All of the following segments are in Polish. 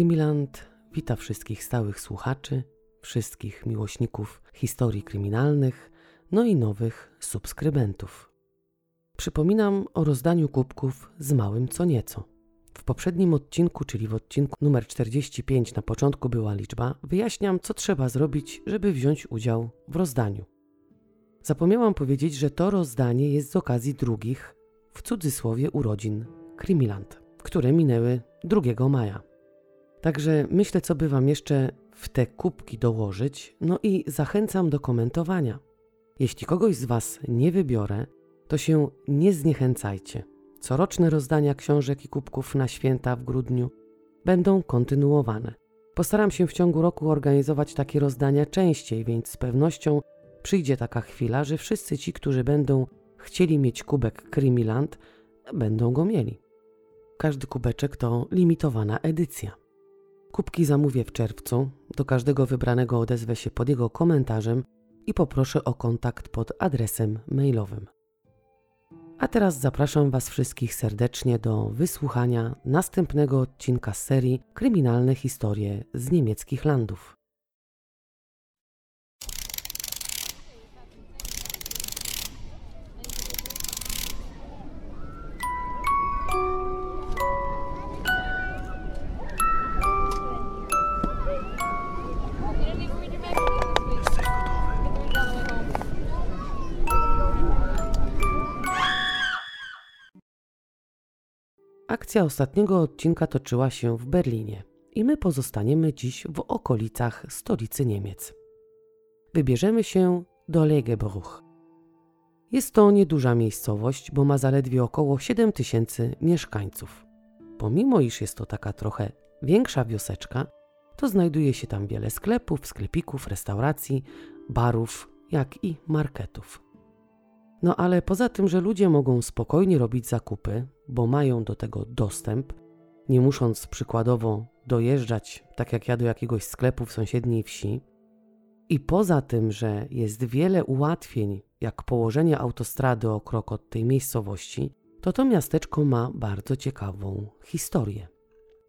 Krymiland wita wszystkich stałych słuchaczy, wszystkich miłośników historii kryminalnych, no i nowych subskrybentów. Przypominam o rozdaniu kubków z małym co nieco. W poprzednim odcinku, czyli w odcinku numer 45, na początku była liczba, wyjaśniam, co trzeba zrobić, żeby wziąć udział w rozdaniu. Zapomniałam powiedzieć, że to rozdanie jest z okazji drugich, w cudzysłowie urodzin, Krimiland, które minęły 2 maja. Także myślę, co by Wam jeszcze w te kubki dołożyć, no i zachęcam do komentowania. Jeśli kogoś z Was nie wybiorę, to się nie zniechęcajcie. Coroczne rozdania książek i kubków na święta w grudniu będą kontynuowane. Postaram się w ciągu roku organizować takie rozdania częściej, więc z pewnością przyjdzie taka chwila, że wszyscy ci, którzy będą chcieli mieć kubek Krimiland, będą go mieli. Każdy kubeczek to limitowana edycja. Kubki zamówię w czerwcu. Do każdego wybranego odezwę się pod jego komentarzem i poproszę o kontakt pod adresem mailowym. A teraz zapraszam Was wszystkich serdecznie do wysłuchania następnego odcinka serii Kryminalne historie z niemieckich landów. Akcja ostatniego odcinka toczyła się w Berlinie i my pozostaniemy dziś w okolicach stolicy Niemiec. Wybierzemy się do Legebruch. Jest to nieduża miejscowość, bo ma zaledwie około 7 tysięcy mieszkańców. Pomimo iż jest to taka trochę większa wioseczka, to znajduje się tam wiele sklepów, sklepików, restauracji, barów, jak i marketów. No ale poza tym, że ludzie mogą spokojnie robić zakupy, bo mają do tego dostęp, nie musząc przykładowo dojeżdżać, tak jak ja, do jakiegoś sklepu w sąsiedniej wsi, i poza tym, że jest wiele ułatwień, jak położenie autostrady o krok od tej miejscowości, to to miasteczko ma bardzo ciekawą historię.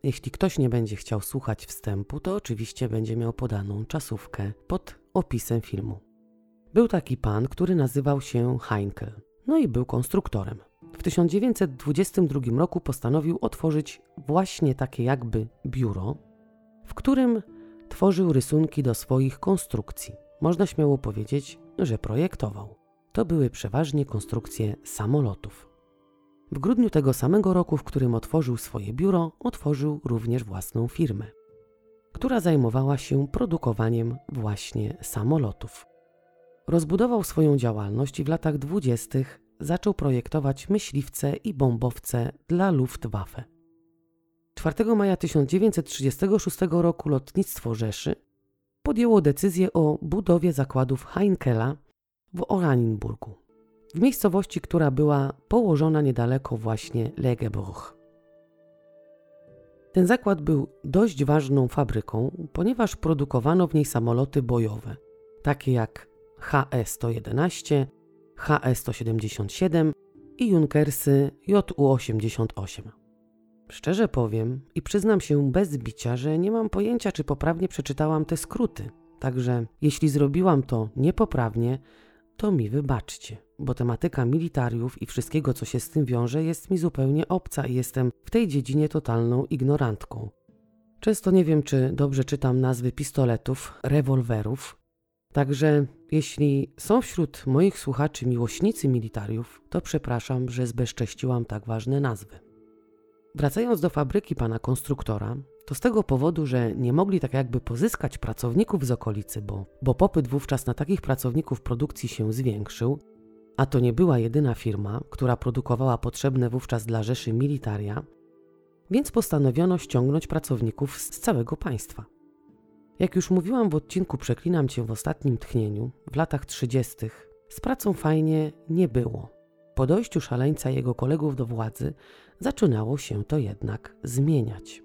Jeśli ktoś nie będzie chciał słuchać wstępu, to oczywiście będzie miał podaną czasówkę pod opisem filmu. Był taki pan, który nazywał się Heinkel, no i był konstruktorem. W 1922 roku postanowił otworzyć właśnie takie jakby biuro, w którym tworzył rysunki do swoich konstrukcji. Można śmiało powiedzieć, że projektował. To były przeważnie konstrukcje samolotów. W grudniu tego samego roku, w którym otworzył swoje biuro, otworzył również własną firmę, która zajmowała się produkowaniem właśnie samolotów. Rozbudował swoją działalność i w latach dwudziestych zaczął projektować myśliwce i bombowce dla Luftwaffe. 4 maja 1936 roku lotnictwo Rzeszy podjęło decyzję o budowie zakładów Heinkela w Oranienburgu, w miejscowości, która była położona niedaleko właśnie Legebruch. Ten zakład był dość ważną fabryką, ponieważ produkowano w niej samoloty bojowe, takie jak HE-111, HE-177 i Junkersy JU-88. Szczerze powiem i przyznam się bez bicia, że nie mam pojęcia, czy poprawnie przeczytałam te skróty. Także jeśli zrobiłam to niepoprawnie, to mi wybaczcie, bo tematyka militariów i wszystkiego, co się z tym wiąże, jest mi zupełnie obca i jestem w tej dziedzinie totalną ignorantką. Często nie wiem, czy dobrze czytam nazwy pistoletów, rewolwerów, Także jeśli są wśród moich słuchaczy miłośnicy militariów, to przepraszam, że zbezcześciłam tak ważne nazwy. Wracając do fabryki pana konstruktora, to z tego powodu, że nie mogli tak jakby pozyskać pracowników z okolicy, bo, bo popyt wówczas na takich pracowników produkcji się zwiększył, a to nie była jedyna firma, która produkowała potrzebne wówczas dla Rzeszy militaria, więc postanowiono ściągnąć pracowników z całego państwa. Jak już mówiłam w odcinku Przeklinam Cię w ostatnim tchnieniu, w latach 30. z pracą fajnie nie było. Po dojściu szaleńca jego kolegów do władzy zaczynało się to jednak zmieniać.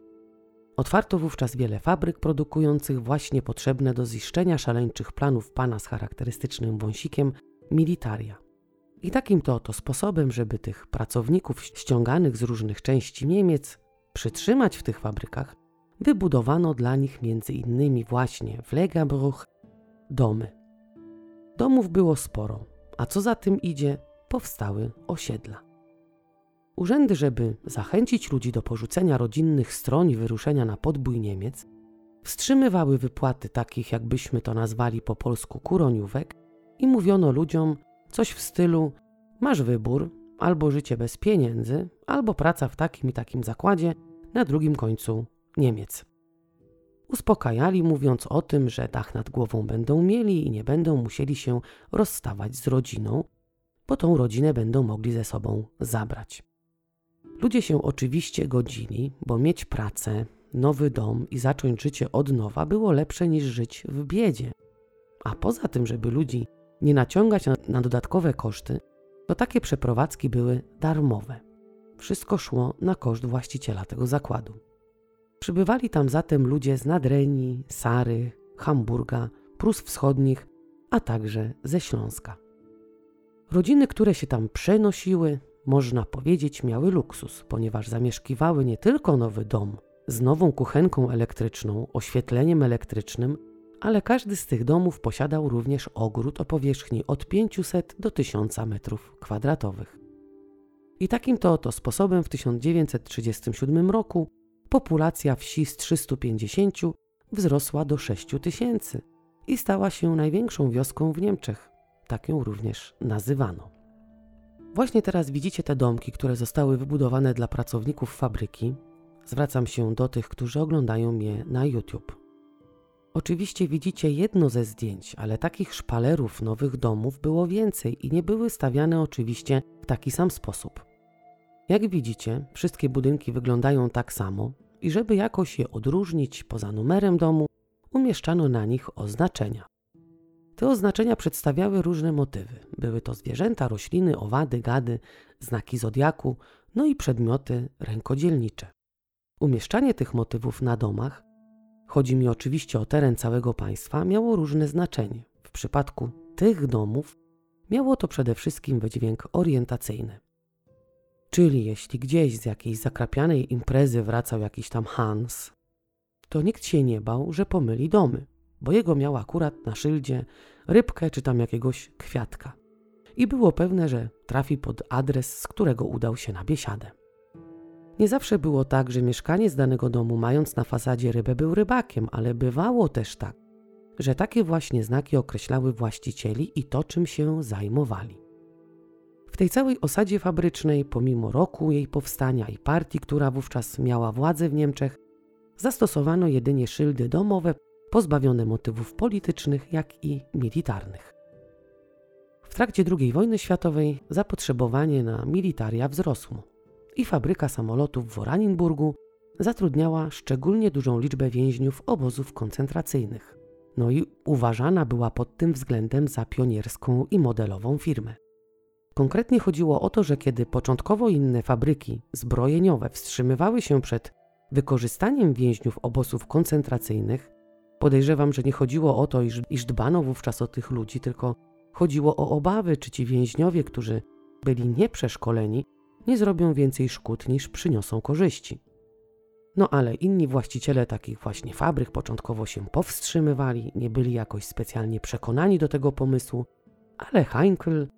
Otwarto wówczas wiele fabryk produkujących właśnie potrzebne do ziszczenia szaleńczych planów pana z charakterystycznym wąsikiem militaria. I takim to oto sposobem, żeby tych pracowników ściąganych z różnych części Niemiec przytrzymać w tych fabrykach, wybudowano dla nich innymi właśnie w Legabruch domy. Domów było sporo, a co za tym idzie, powstały osiedla. Urzędy, żeby zachęcić ludzi do porzucenia rodzinnych stron i wyruszenia na podbój Niemiec, wstrzymywały wypłaty takich, jakbyśmy to nazwali po polsku, kuroniówek i mówiono ludziom coś w stylu: Masz wybór, albo życie bez pieniędzy, albo praca w takim i takim zakładzie na drugim końcu Niemiec. Uspokajali, mówiąc o tym, że dach nad głową będą mieli i nie będą musieli się rozstawać z rodziną, bo tą rodzinę będą mogli ze sobą zabrać. Ludzie się oczywiście godzili, bo mieć pracę, nowy dom i zacząć życie od nowa było lepsze niż żyć w biedzie. A poza tym, żeby ludzi nie naciągać na, dodatkowe koszty, to takie przeprowadzki były darmowe. Wszystko szło na koszt właściciela tego zakładu. Przybywali tam zatem ludzie z Nadrenii, Sary, Hamburga, Prus Wschodnich, a także ze Śląska. Rodziny, które się tam przenosiły, można powiedzieć, miały luksus, ponieważ zamieszkiwały nie tylko nowy dom z nową kuchenką elektryczną, oświetleniem elektrycznym, ale każdy z tych domów posiadał również ogród o powierzchni od 500 do 1000 metrów kwadratowych. I takim to oto sposobem w 1937 roku populacja wsi z 350 wzrosła do 6000 i stała się największą wioską w Niemczech. Tak ją również nazywano. Właśnie teraz widzicie te domki, które zostały wybudowane dla pracowników fabryki. Zwracam się do tych, którzy oglądają mnie na YouTube. Oczywiście widzicie jedno ze zdjęć, ale takich szpalerów nowych domów było więcej i nie były stawiane oczywiście w taki sam sposób. Jak widzicie, wszystkie budynki wyglądają tak samo i żeby jakoś je odróżnić poza numerem domu, umieszczano na nich oznaczenia. Te oznaczenia przedstawiały różne motywy. Były to zwierzęta, rośliny, owady, gady, znaki zodiaku, no i przedmioty rękodzielnicze. Umieszczanie tych motywów na domach, chodzi mi oczywiście o teren całego państwa, miało różne znaczenie. W przypadku tych domów miało to przede wszystkim wydźwięk orientacyjny. Czyli jeśli gdzieś z jakiejś zakrapianej imprezy wracał jakiś tam Hans, to nikt się nie bał, że pomyli domy, bo jego miał akurat na szyldzie rybkę czy tam jakiegoś kwiatka. I było pewne, że trafi pod adres, z którego udał się na biesiadę. Nie zawsze było tak, że mieszkaniec danego domu, mając na fasadzie rybę, był rybakiem, ale bywało też tak, że takie właśnie znaki określały właścicieli i to, czym się zajmowali. W tej całej osadzie fabrycznej, pomimo roku jej powstania i partii, która wówczas miała władzę w Niemczech, zastosowano jedynie szyldy domowe, pozbawione motywów politycznych, jak i militarnych. W trakcie II wojny światowej zapotrzebowanie na militaria wzrosło i fabryka samolotów w Oranienburgu zatrudniała szczególnie dużą liczbę więźniów obozów koncentracyjnych. No i uważana była pod tym względem za pionierską i modelową firmę. Konkretnie chodziło o to, że kiedy początkowo inne fabryki zbrojeniowe wstrzymywały się przed wykorzystaniem więźniów obozów koncentracyjnych, podejrzewam, że nie chodziło o to, iż, iż dbano wówczas o tych ludzi, tylko chodziło o obawy, czy ci więźniowie, którzy byli nieprzeszkoleni, nie zrobią więcej szkód niż przyniosą korzyści. No ale inni właściciele takich właśnie fabryk początkowo się powstrzymywali, nie byli jakoś specjalnie przekonani do tego pomysłu, ale Heinkel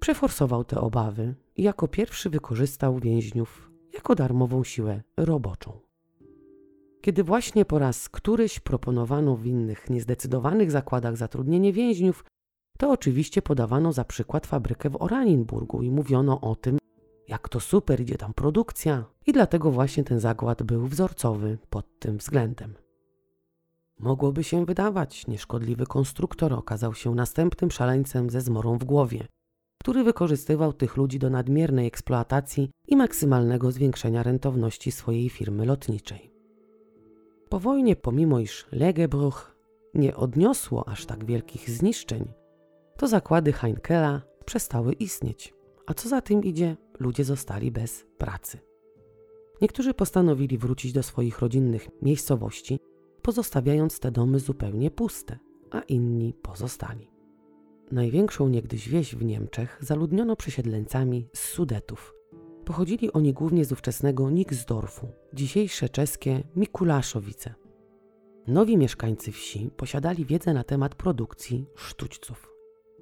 przeforsował te obawy i jako pierwszy wykorzystał więźniów jako darmową siłę roboczą. Kiedy właśnie po raz któryś proponowano w innych niezdecydowanych zakładach zatrudnienie więźniów, to oczywiście podawano za przykład fabrykę w Oranienburgu i mówiono o tym, jak to super idzie tam produkcja, i dlatego właśnie ten zakład był wzorcowy pod tym względem. Mogłoby się wydawać, nieszkodliwy konstruktor okazał się następnym szaleńcem ze zmorą w głowie który wykorzystywał tych ludzi do nadmiernej eksploatacji i maksymalnego zwiększenia rentowności swojej firmy lotniczej. Po wojnie, pomimo iż Legebruch nie odniosło aż tak wielkich zniszczeń, to zakłady Heinkela przestały istnieć, a co za tym idzie, ludzie zostali bez pracy. Niektórzy postanowili wrócić do swoich rodzinnych miejscowości, pozostawiając te domy zupełnie puste, a inni pozostali. Największą niegdyś wieś w Niemczech zaludniono przesiedleńcami z Sudetów. Pochodzili oni głównie z ówczesnego Nixdorfu, dzisiejsze czeskie Mikulaszowice. Nowi mieszkańcy wsi posiadali wiedzę na temat produkcji sztućców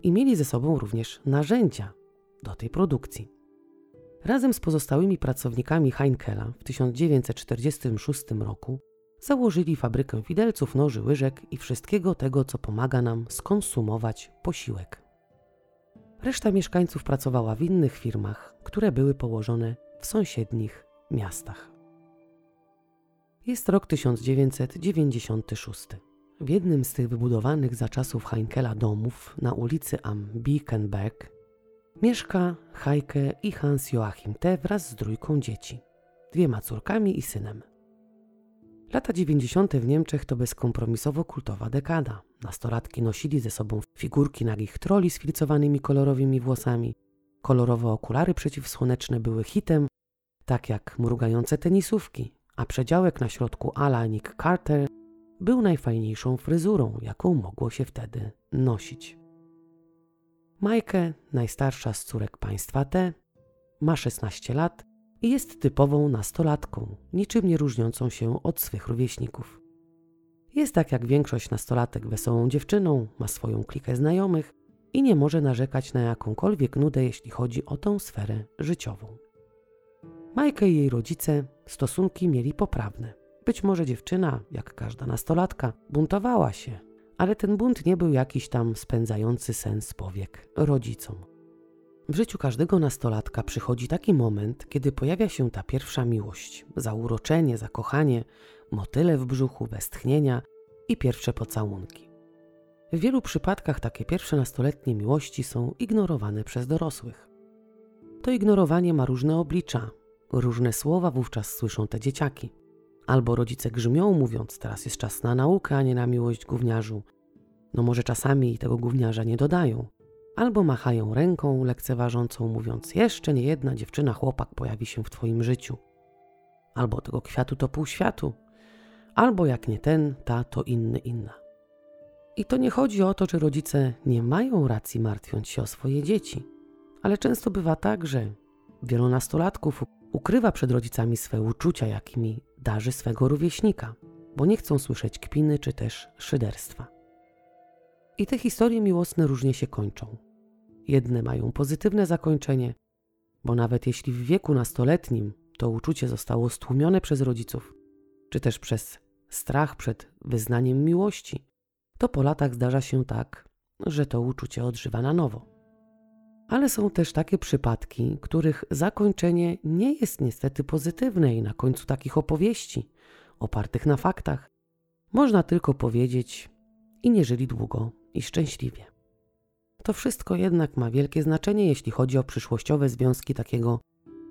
i mieli ze sobą również narzędzia do tej produkcji. Razem z pozostałymi pracownikami Heinkela w 1946 roku założyli fabrykę widelców, noży, łyżek i wszystkiego tego, co pomaga nam skonsumować posiłek. Reszta mieszkańców pracowała w innych firmach, które były położone w sąsiednich miastach. Jest rok 1996. W jednym z tych wybudowanych za czasów Heinkela domów na ulicy Am Biekenberg mieszka Heike i Hans Joachim T. wraz z trójką dzieci, dwiema córkami i synem. Lata 90. w Niemczech to bezkompromisowo kultowa dekada. Nastolatki nosili ze sobą figurki nagich troli z filcowanymi kolorowymi włosami. Kolorowe okulary przeciwsłoneczne były hitem, tak jak mrugające tenisówki, a przedziałek na środku ala Nick Carter był najfajniejszą fryzurą, jaką mogło się wtedy nosić. Majkę, najstarsza z córek państwa T, ma 16 lat i jest typową nastolatką, niczym nie różniącą się od swych rówieśników. Jest tak jak większość nastolatek wesołą dziewczyną, ma swoją klikę znajomych i nie może narzekać na jakąkolwiek nudę, jeśli chodzi o tą sferę życiową. Majkę i jej rodzice stosunki mieli poprawne. Być może dziewczyna, jak każda nastolatka, buntowała się, ale ten bunt nie był jakiś tam spędzający sens powiek rodzicom. W życiu każdego nastolatka przychodzi taki moment, kiedy pojawia się ta pierwsza miłość, zauroczenie, zakochanie, motyle w brzuchu, westchnienia i pierwsze pocałunki. W wielu przypadkach takie pierwsze nastoletnie miłości są ignorowane przez dorosłych. To ignorowanie ma różne oblicza, różne słowa wówczas słyszą te dzieciaki. Albo rodzice grzmią, mówiąc, teraz jest czas na naukę, a nie na miłość gówniarzu. No może czasami tego gówniarza nie dodają. Albo machają ręką lekceważącą, mówiąc, jeszcze nie jedna dziewczyna, chłopak pojawi się w twoim życiu. Albo tego kwiatu to pół światu. Albo jak nie ten, ta to inny, inna. I to nie chodzi o to, że rodzice nie mają racji martwiąc się o swoje dzieci, ale często bywa tak, że wielu nastolatków ukrywa przed rodzicami swe uczucia, jakimi darzy swego rówieśnika, bo nie chcą słyszeć kpiny czy też szyderstwa. I te historie miłosne różnie się kończą. Jedne mają pozytywne zakończenie, bo nawet jeśli w wieku nastoletnim to uczucie zostało stłumione przez rodziców, czy też przez strach przed wyznaniem miłości, to po latach zdarza się tak, że to uczucie odżywa na nowo. Ale są też takie przypadki, których zakończenie nie jest niestety pozytywne i na końcu takich opowieści, opartych na faktach, można tylko powiedzieć i nie żyli długo i szczęśliwie. To wszystko jednak ma wielkie znaczenie, jeśli chodzi o przyszłościowe związki takiego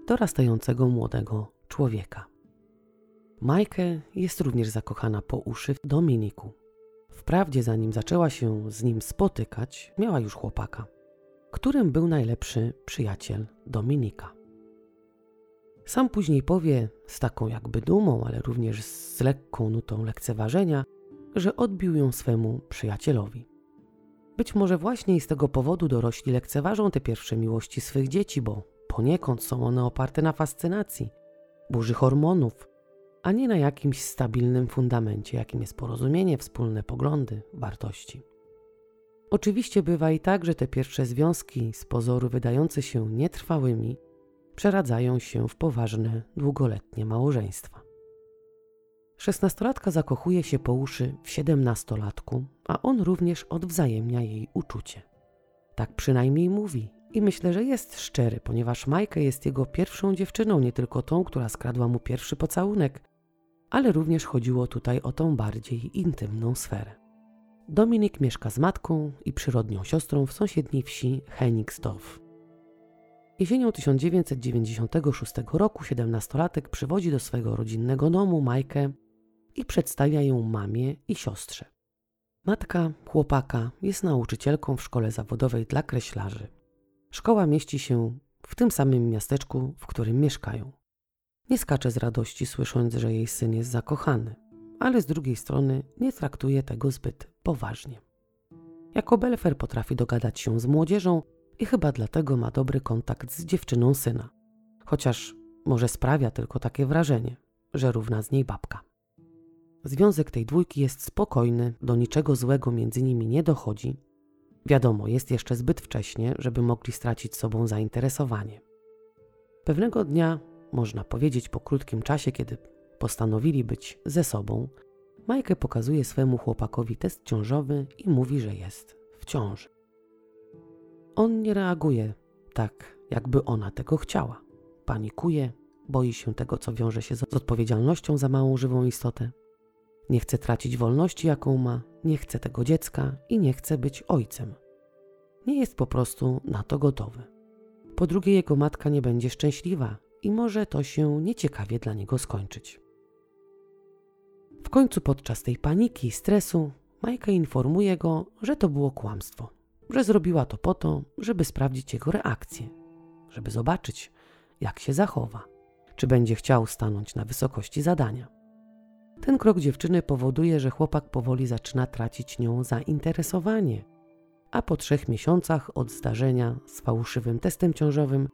dorastającego młodego człowieka. Majkę jest również zakochana po uszy w Dominiku. Wprawdzie zanim zaczęła się z nim spotykać, miała już chłopaka, którym był najlepszy przyjaciel Dominika. Sam później powie z taką jakby dumą, ale również z lekką nutą lekceważenia, że odbił ją swemu przyjacielowi. Być może właśnie z tego powodu dorośli lekceważą te pierwsze miłości swych dzieci, bo poniekąd są one oparte na fascynacji, burzy hormonów, a nie na jakimś stabilnym fundamencie, jakim jest porozumienie, wspólne poglądy, wartości. Oczywiście bywa i tak, że te pierwsze związki, z pozoru wydające się nietrwałymi, przeradzają się w poważne, długoletnie małżeństwa. Szesnastolatka zakochuje się po uszy w siedemnastolatku, a on również odwzajemnia jej uczucie. Tak przynajmniej mówi i myślę, że jest szczery, ponieważ Majka jest jego pierwszą dziewczyną, nie tylko tą, która skradła mu pierwszy pocałunek, ale również chodziło tutaj o tą bardziej intymną sferę. Dominik mieszka z matką i przyrodnią siostrą w sąsiedniej wsi Henningsdorf. Jesienią 1996 roku siedemnastolatek przywodzi do swego rodzinnego domu Majkę i przedstawia ją mamie i siostrze. Matka chłopaka jest nauczycielką w szkole zawodowej dla kreślarzy. Szkoła mieści się w tym samym miasteczku, w którym mieszkają. Nie skacze z radości, słysząc, że jej syn jest zakochany, ale z drugiej strony nie traktuje tego zbyt poważnie. Jako Belfer potrafi dogadać się z młodzieżą i chyba dlatego ma dobry kontakt z dziewczyną syna. chociaż może sprawia tylko takie wrażenie, że równa z niej babka. Związek tej dwójki jest spokojny, do niczego złego między nimi nie dochodzi. Wiadomo, jest jeszcze zbyt wcześnie, żeby mogli stracić sobą zainteresowanie. Pewnego dnia, można powiedzieć po krótkim czasie, kiedy postanowili być ze sobą, Majkę pokazuje swemu chłopakowi test ciążowy i mówi, że jest w ciąży. On nie reaguje tak, jakby ona tego chciała. Panikuje, boi się tego, co wiąże się z odpowiedzialnością za małą żywą istotę. Nie chce tracić wolności, jaką ma, nie chce tego dziecka i nie chce być ojcem. Nie jest po prostu na to gotowy. Po drugie, jego matka nie będzie szczęśliwa i może to się nieciekawie dla niego skończyć. W końcu podczas tej paniki i stresu Majka informuje go, że to było kłamstwo, że zrobiła to po to, żeby sprawdzić jego reakcję, żeby zobaczyć, jak się zachowa, czy będzie chciał stanąć na wysokości zadania. Ten krok dziewczyny powoduje, że chłopak powoli zaczyna tracić nią zainteresowanie, a po trzech miesiącach od zdarzenia z fałszywym testem ciążowym,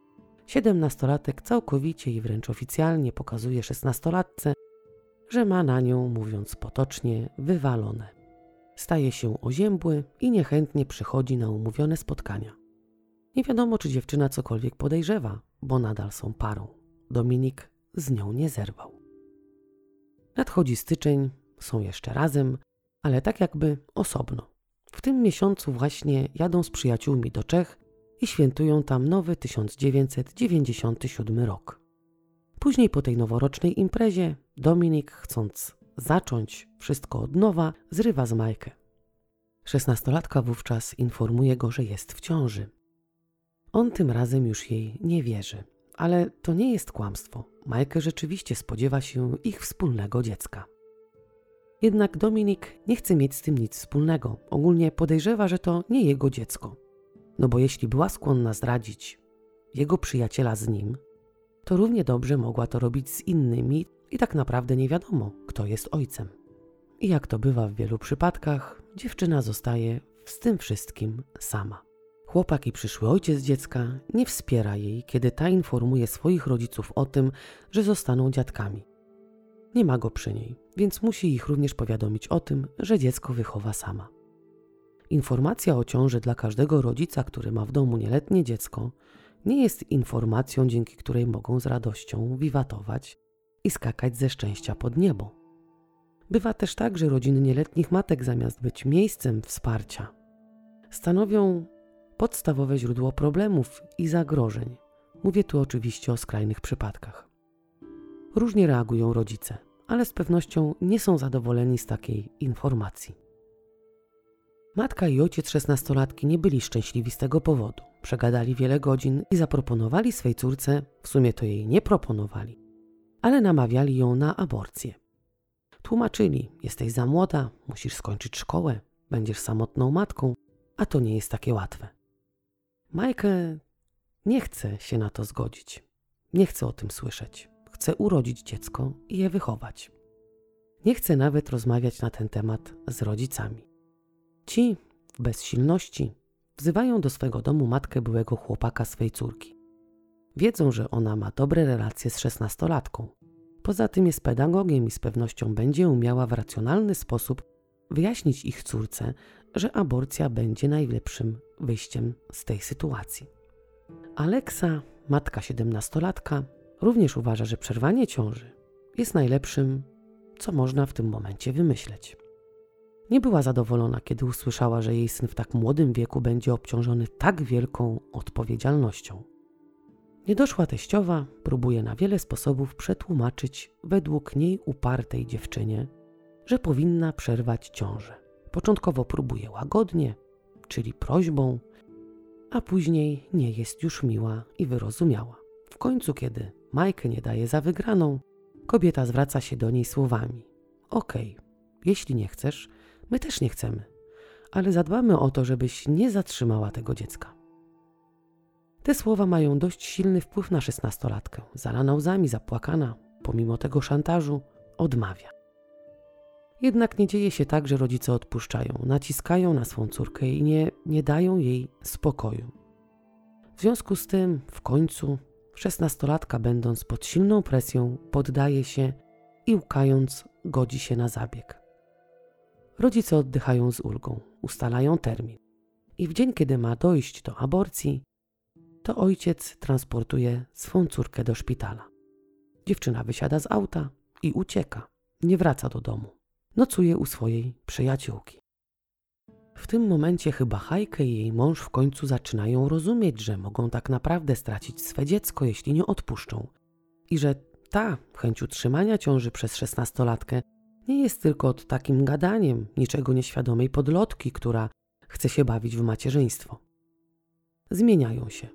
siedemnastolatek całkowicie i wręcz oficjalnie pokazuje szesnastolatce, że ma na nią, mówiąc potocznie, wywalone. Staje się oziębły i niechętnie przychodzi na umówione spotkania. Nie wiadomo, czy dziewczyna cokolwiek podejrzewa, bo nadal są parą. Dominik z nią nie zerwał. Nadchodzi styczeń, są jeszcze razem, ale tak jakby osobno. W tym miesiącu właśnie jadą z przyjaciółmi do Czech i świętują tam nowy 1997 rok. Później po tej noworocznej imprezie Dominik, chcąc zacząć wszystko od nowa, zrywa z Majkę. Szesnastolatka wówczas informuje go, że jest w ciąży. On tym razem już jej nie wierzy, ale to nie jest kłamstwo. Majkę rzeczywiście spodziewa się ich wspólnego dziecka. Jednak Dominik nie chce mieć z tym nic wspólnego. Ogólnie podejrzewa, że to nie jego dziecko. No bo jeśli była skłonna zdradzić jego przyjaciela z nim, to równie dobrze mogła to robić z innymi i tak naprawdę nie wiadomo, kto jest ojcem. I jak to bywa w wielu przypadkach, dziewczyna zostaje z tym wszystkim sama. Chłopak i przyszły ojciec dziecka nie wspiera jej, kiedy ta informuje swoich rodziców o tym, że zostaną dziadkami. Nie ma go przy niej, więc musi ich również powiadomić o tym, że dziecko wychowa sama. Informacja o ciąży dla każdego rodzica, który ma w domu nieletnie dziecko, nie jest informacją, dzięki której mogą z radością wiwatować i skakać ze szczęścia pod niebo. Bywa też tak, że rodziny nieletnich matek zamiast być miejscem wsparcia, stanowią podstawowe źródło problemów i zagrożeń. Mówię tu oczywiście o skrajnych przypadkach. Różnie reagują rodzice, ale z pewnością nie są zadowoleni z takiej informacji. Matka i ojciec szesnastolatki nie byli szczęśliwi z tego powodu. Przegadali wiele godzin i zaproponowali swej córce, w sumie to jej nie proponowali, ale namawiali ją na aborcję. Tłumaczyli: Jesteś za młoda, musisz skończyć szkołę, będziesz samotną matką, a to nie jest takie łatwe. Majkę nie chce się na to zgodzić. Nie chce o tym słyszeć. Chce urodzić dziecko i je wychować. Nie chce nawet rozmawiać na ten temat z rodzicami. Ci w bezsilności wzywają do swego domu matkę byłego chłopaka swej córki. Wiedzą, że ona ma dobre relacje z szesnastolatką. Poza tym jest pedagogiem i z pewnością będzie umiała w racjonalny sposób wyjaśnić ich córce, że aborcja będzie najlepszym wyjściem z tej sytuacji. Aleksa, matka siedemnastolatka, również uważa, że przerwanie ciąży jest najlepszym, co można w tym momencie wymyśleć. Nie była zadowolona, kiedy usłyszała, że jej syn w tak młodym wieku będzie obciążony tak wielką odpowiedzialnością. Niedoszła teściowa próbuje na wiele sposobów przetłumaczyć według niej upartej dziewczynie, że powinna przerwać ciążę. Początkowo próbuje łagodnie, czyli prośbą, a później nie jest już miła i wyrozumiała. W końcu, kiedy Majkę nie daje za wygraną, kobieta zwraca się do niej słowami: Okej, okay, jeśli nie chcesz, my też nie chcemy, ale zadbamy o to, żebyś nie zatrzymała tego dziecka. Te słowa mają dość silny wpływ na szesnastolatkę. Zalana łzami, zapłakana, pomimo tego szantażu, odmawia. Jednak nie dzieje się tak, że rodzice odpuszczają, naciskają na swą córkę i nie, nie dają jej spokoju. W związku z tym, w końcu, szesnastolatka, będąc pod silną presją, poddaje się i łkając godzi się na zabieg. Rodzice oddychają z ulgą, ustalają termin. I w dzień, kiedy ma dojść do aborcji, to ojciec transportuje swą córkę do szpitala. Dziewczyna wysiada z auta i ucieka. Nie wraca do domu. Nocuje u swojej przyjaciółki. W tym momencie chyba Hajkę i jej mąż w końcu zaczynają rozumieć, że mogą tak naprawdę stracić swe dziecko, jeśli nie odpuszczą. I że ta chęć utrzymania ciąży przez szesnastolatkę nie jest tylko od takim gadaniem niczego nieświadomej podlotki, która chce się bawić w macierzyństwo. Zmieniają się.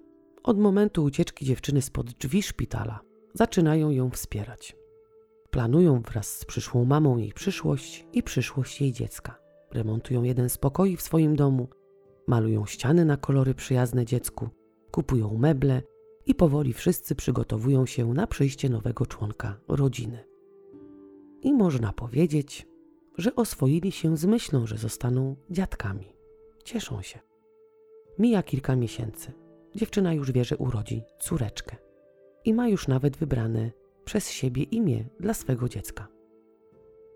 Od momentu ucieczki dziewczyny spod drzwi szpitala zaczynają ją wspierać. Planują wraz z przyszłą mamą jej przyszłość i przyszłość jej dziecka. Remontują jeden z pokoi w swoim domu, malują ściany na kolory przyjazne dziecku, kupują meble i powoli wszyscy przygotowują się na przyjście nowego członka rodziny. I można powiedzieć, że oswoili się z myślą, że zostaną dziadkami. Cieszą się. Mija kilka miesięcy. Dziewczyna już wie, że urodzi córeczkę i ma już nawet wybrane przez siebie imię dla swego dziecka.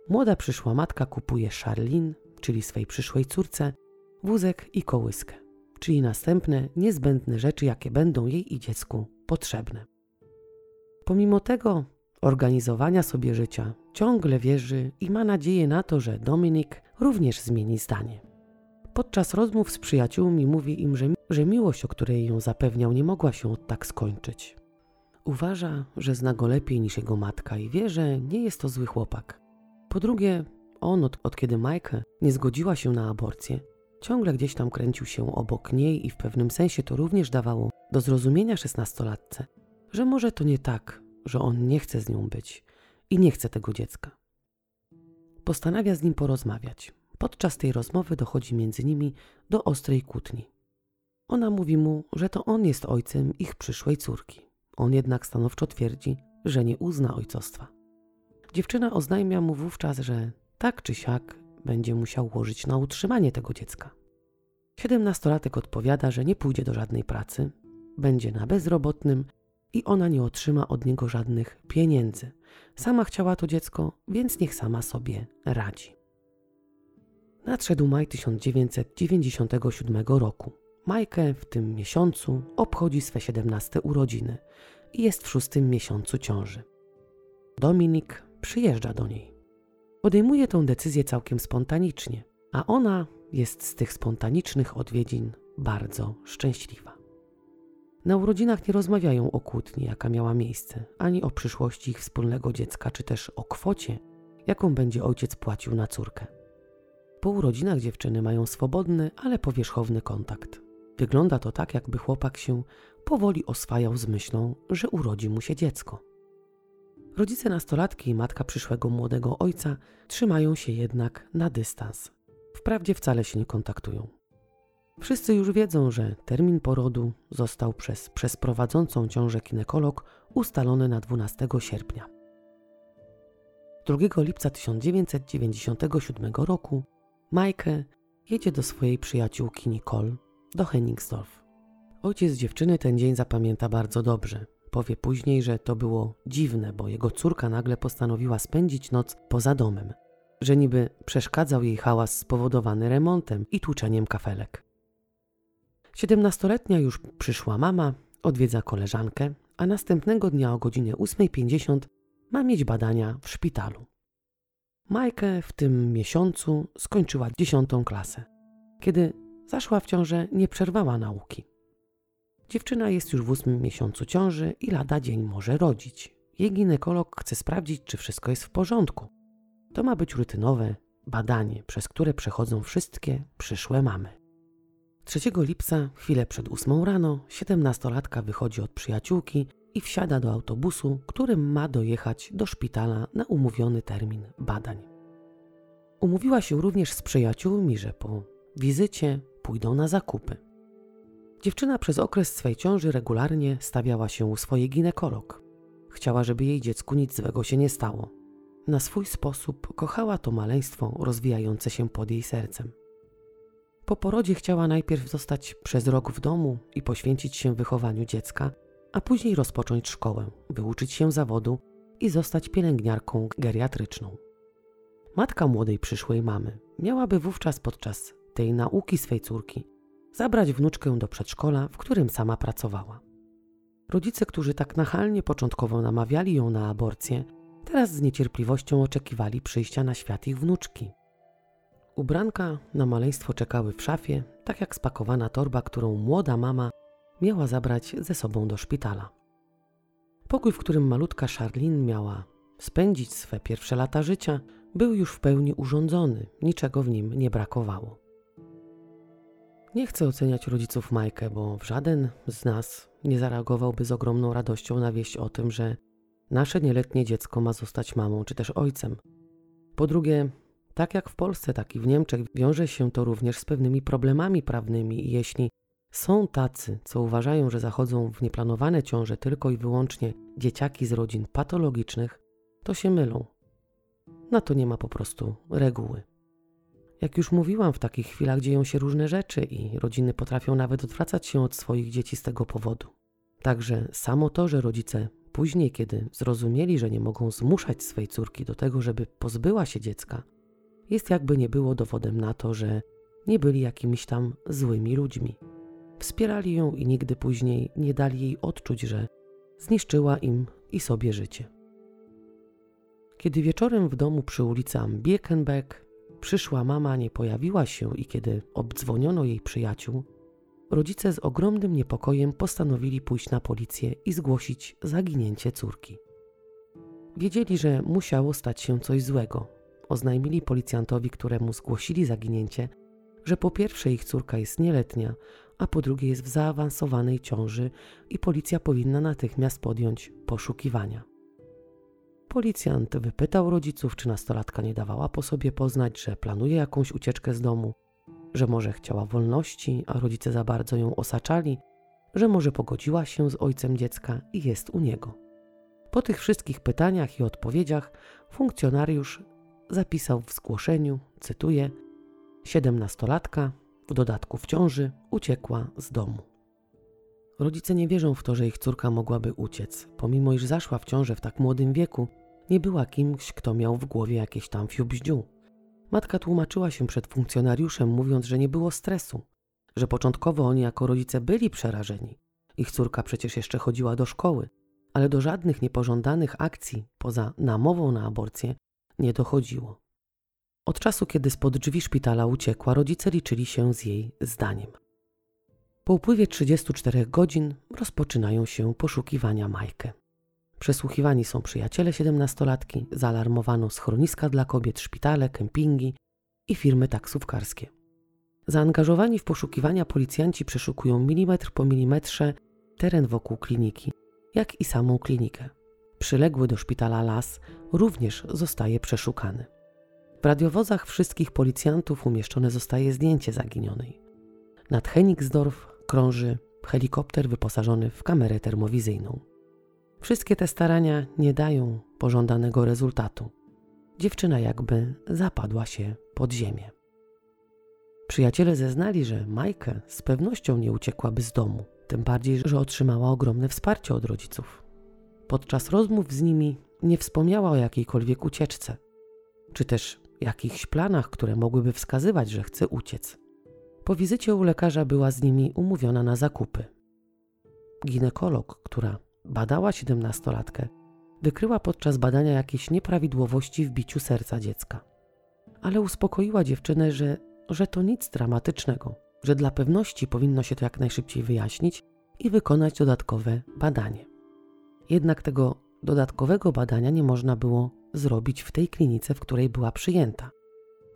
Młoda przyszła matka kupuje Charlene, czyli swej przyszłej córce, wózek i kołyskę, czyli następne niezbędne rzeczy, jakie będą jej i dziecku potrzebne. Pomimo tego organizowania sobie życia ciągle wierzy i ma nadzieję na to, że Dominik również zmieni zdanie. Podczas rozmów z przyjaciółmi mówi im, że, że miłość, o której ją zapewniał, nie mogła się tak skończyć. Uważa, że zna go lepiej niż jego matka i wie, że nie jest to zły chłopak. Po drugie, on, od, od kiedy Majka nie zgodziła się na aborcję, ciągle gdzieś tam kręcił się obok niej i w pewnym sensie to również dawało do zrozumienia szesnastolatce, że może to nie tak, że on nie chce z nią być i nie chce tego dziecka. Postanawia z nim porozmawiać. Podczas tej rozmowy dochodzi między nimi do ostrej kłótni. Ona mówi mu, że to on jest ojcem ich przyszłej córki. On jednak stanowczo twierdzi, że nie uzna ojcostwa. Dziewczyna oznajmia mu wówczas, że tak czy siak będzie musiał łożyć na utrzymanie tego dziecka. Siedemnastolatek odpowiada, że nie pójdzie do żadnej pracy, będzie na bezrobotnym i ona nie otrzyma od niego żadnych pieniędzy. Sama chciała to dziecko, więc niech sama sobie radzi. Nadszedł maj 1997 roku. Majkę w tym miesiącu obchodzi swe 17 urodziny i jest w szóstym miesiącu ciąży. Dominik przyjeżdża do niej. Podejmuje tę decyzję całkiem spontanicznie, a ona jest z tych spontanicznych odwiedzin bardzo szczęśliwa. Na urodzinach nie rozmawiają o kłótni, jaka miała miejsce, ani o przyszłości ich wspólnego dziecka, czy też o kwocie, jaką będzie ojciec płacił na córkę. Po urodzinach dziewczyny mają swobodny, ale powierzchowny kontakt. Wygląda to tak, jakby chłopak się powoli oswajał z myślą, że urodzi mu się dziecko. Rodzice nastolatki i matka przyszłego młodego ojca trzymają się jednak na dystans. Wprawdzie wcale się nie kontaktują. Wszyscy już wiedzą, że termin porodu został przez, przez prowadzącą ciążę ginekolog ustalony na 12 sierpnia. 2 lipca 1997 roku Majkę jedzie do swojej przyjaciółki Nicole do Henningsdorf. Ojciec dziewczyny ten dzień zapamięta bardzo dobrze. Powie później, że to było dziwne, bo jego córka nagle postanowiła spędzić noc poza domem, że niby przeszkadzał jej hałas spowodowany remontem i tłuczeniem kafelek. Siedemnastoletnia już przyszła mama, odwiedza koleżankę, a następnego dnia o godzinie 8.50 ma mieć badania w szpitalu. Majkę w tym miesiącu skończyła dziesiątą klasę. Kiedy zaszła w ciążę, nie przerwała nauki. Dziewczyna jest już w ósmym miesiącu ciąży i lada dzień może rodzić. Jej ginekolog chce sprawdzić, czy wszystko jest w porządku. To ma być rutynowe badanie, przez które przechodzą wszystkie przyszłe mamy. 3 lipca, chwilę przed ósmą rano, siedemnastolatka wychodzi od przyjaciółki i wsiada do autobusu, którym ma dojechać do szpitala na umówiony termin badań. Umówiła się również z przyjaciółmi, że po wizycie pójdą na zakupy. Dziewczyna przez okres swej ciąży regularnie stawiała się u swojej ginekolog. Chciała, żeby jej dziecku nic złego się nie stało. Na swój sposób kochała to maleństwo rozwijające się pod jej sercem. Po porodzie chciała najpierw zostać przez rok w domu i poświęcić się wychowaniu dziecka, a później rozpocząć szkołę, wyuczyć się zawodu i zostać pielęgniarką geriatryczną. Matka młodej przyszłej mamy miałaby wówczas podczas tej nauki swej córki zabrać wnuczkę do przedszkola, w którym sama pracowała. Rodzice, którzy tak nachalnie początkowo namawiali ją na aborcję, teraz z niecierpliwością oczekiwali przyjścia na świat ich wnuczki. Ubranka na maleństwo czekały w szafie, tak jak spakowana torba, którą młoda mama miała zabrać ze sobą do szpitala. Pokój, w którym malutka Charlene miała spędzić swe pierwsze lata życia, był już w pełni urządzony, niczego w nim nie brakowało. Nie chcę oceniać rodziców Majkę, bo żaden z nas nie zareagowałby z ogromną radością na wieść o tym, że nasze nieletnie dziecko ma zostać mamą czy też ojcem. Po drugie, tak jak w Polsce, tak i w Niemczech wiąże się to również z pewnymi problemami prawnymi i jeśli są tacy, co uważają, że zachodzą w nieplanowane ciąże tylko i wyłącznie dzieciaki z rodzin patologicznych, to się mylą. Na to nie ma po prostu reguły. Jak już mówiłam, w takich chwilach dzieją się różne rzeczy i rodziny potrafią nawet odwracać się od swoich dzieci z tego powodu. Także samo to, że rodzice później, kiedy zrozumieli, że nie mogą zmuszać swej córki do tego, żeby pozbyła się dziecka, jest jakby nie było dowodem na to, że nie byli jakimiś tam złymi ludźmi. Wspierali ją i nigdy później nie dali jej odczuć, że zniszczyła im i sobie życie. Kiedy wieczorem w domu przy ulicy Ambiekenbeck przyszła mama nie pojawiła się i kiedy obdzwoniono jej przyjaciół, rodzice z ogromnym niepokojem postanowili pójść na policję i zgłosić zaginięcie córki. Wiedzieli, że musiało stać się coś złego. Oznajmili policjantowi, któremu zgłosili zaginięcie, że po pierwsze ich córka jest nieletnia, a po drugie jest w zaawansowanej ciąży i policja powinna natychmiast podjąć poszukiwania. Policjant wypytał rodziców, czy nastolatka nie dawała po sobie poznać, że planuje jakąś ucieczkę z domu, że może chciała wolności, a rodzice za bardzo ją osaczali, że może pogodziła się z ojcem dziecka i jest u niego. Po tych wszystkich pytaniach i odpowiedziach funkcjonariusz zapisał w zgłoszeniu, cytuję, siedemnastolatka, w dodatku w ciąży, uciekła z domu. Rodzice nie wierzą w to, że ich córka mogłaby uciec, pomimo iż zaszła w ciążę w tak młodym wieku nie była kimś, kto miał w głowie jakieś tam fiubździu. Matka tłumaczyła się przed funkcjonariuszem, mówiąc, że nie było stresu, że początkowo oni jako rodzice byli przerażeni. Ich córka przecież jeszcze chodziła do szkoły, ale do żadnych niepożądanych akcji poza namową na aborcję nie dochodziło. Od czasu, kiedy spod drzwi szpitala uciekła, rodzice liczyli się z jej zdaniem. Po upływie 34 godzin rozpoczynają się poszukiwania Majkę. Przesłuchiwani są przyjaciele siedemnastolatki, zaalarmowano schroniska dla kobiet, szpitale, kempingi i firmy taksówkarskie. Zaangażowani w poszukiwania policjanci przeszukują milimetr po milimetrze teren wokół kliniki, jak i samą klinikę. Przyległy do szpitala las również zostaje przeszukany. W radiowozach wszystkich policjantów umieszczone zostaje zdjęcie zaginionej. Nad Henigsdorf krąży helikopter wyposażony w kamerę termowizyjną. Wszystkie te starania nie dają pożądanego rezultatu. Dziewczyna jakby zapadła się pod ziemię. Przyjaciele zeznali, że Majkę z pewnością nie uciekłaby z domu, tym bardziej, że otrzymała ogromne wsparcie od rodziców. Podczas rozmów z nimi nie wspomniała o jakiejkolwiek ucieczce, czy też jakichś planach, które mogłyby wskazywać, że chce uciec. Po wizycie u lekarza była z nimi umówiona na zakupy. Ginekolog, która badała siedemnastolatkę, wykryła podczas badania jakieś nieprawidłowości w biciu serca dziecka. Ale uspokoiła dziewczynę, że, że to nic dramatycznego, że dla pewności powinno się to jak najszybciej wyjaśnić i wykonać dodatkowe badanie. Jednak tego dodatkowego badania nie można było zrobić w tej klinice, w której była przyjęta.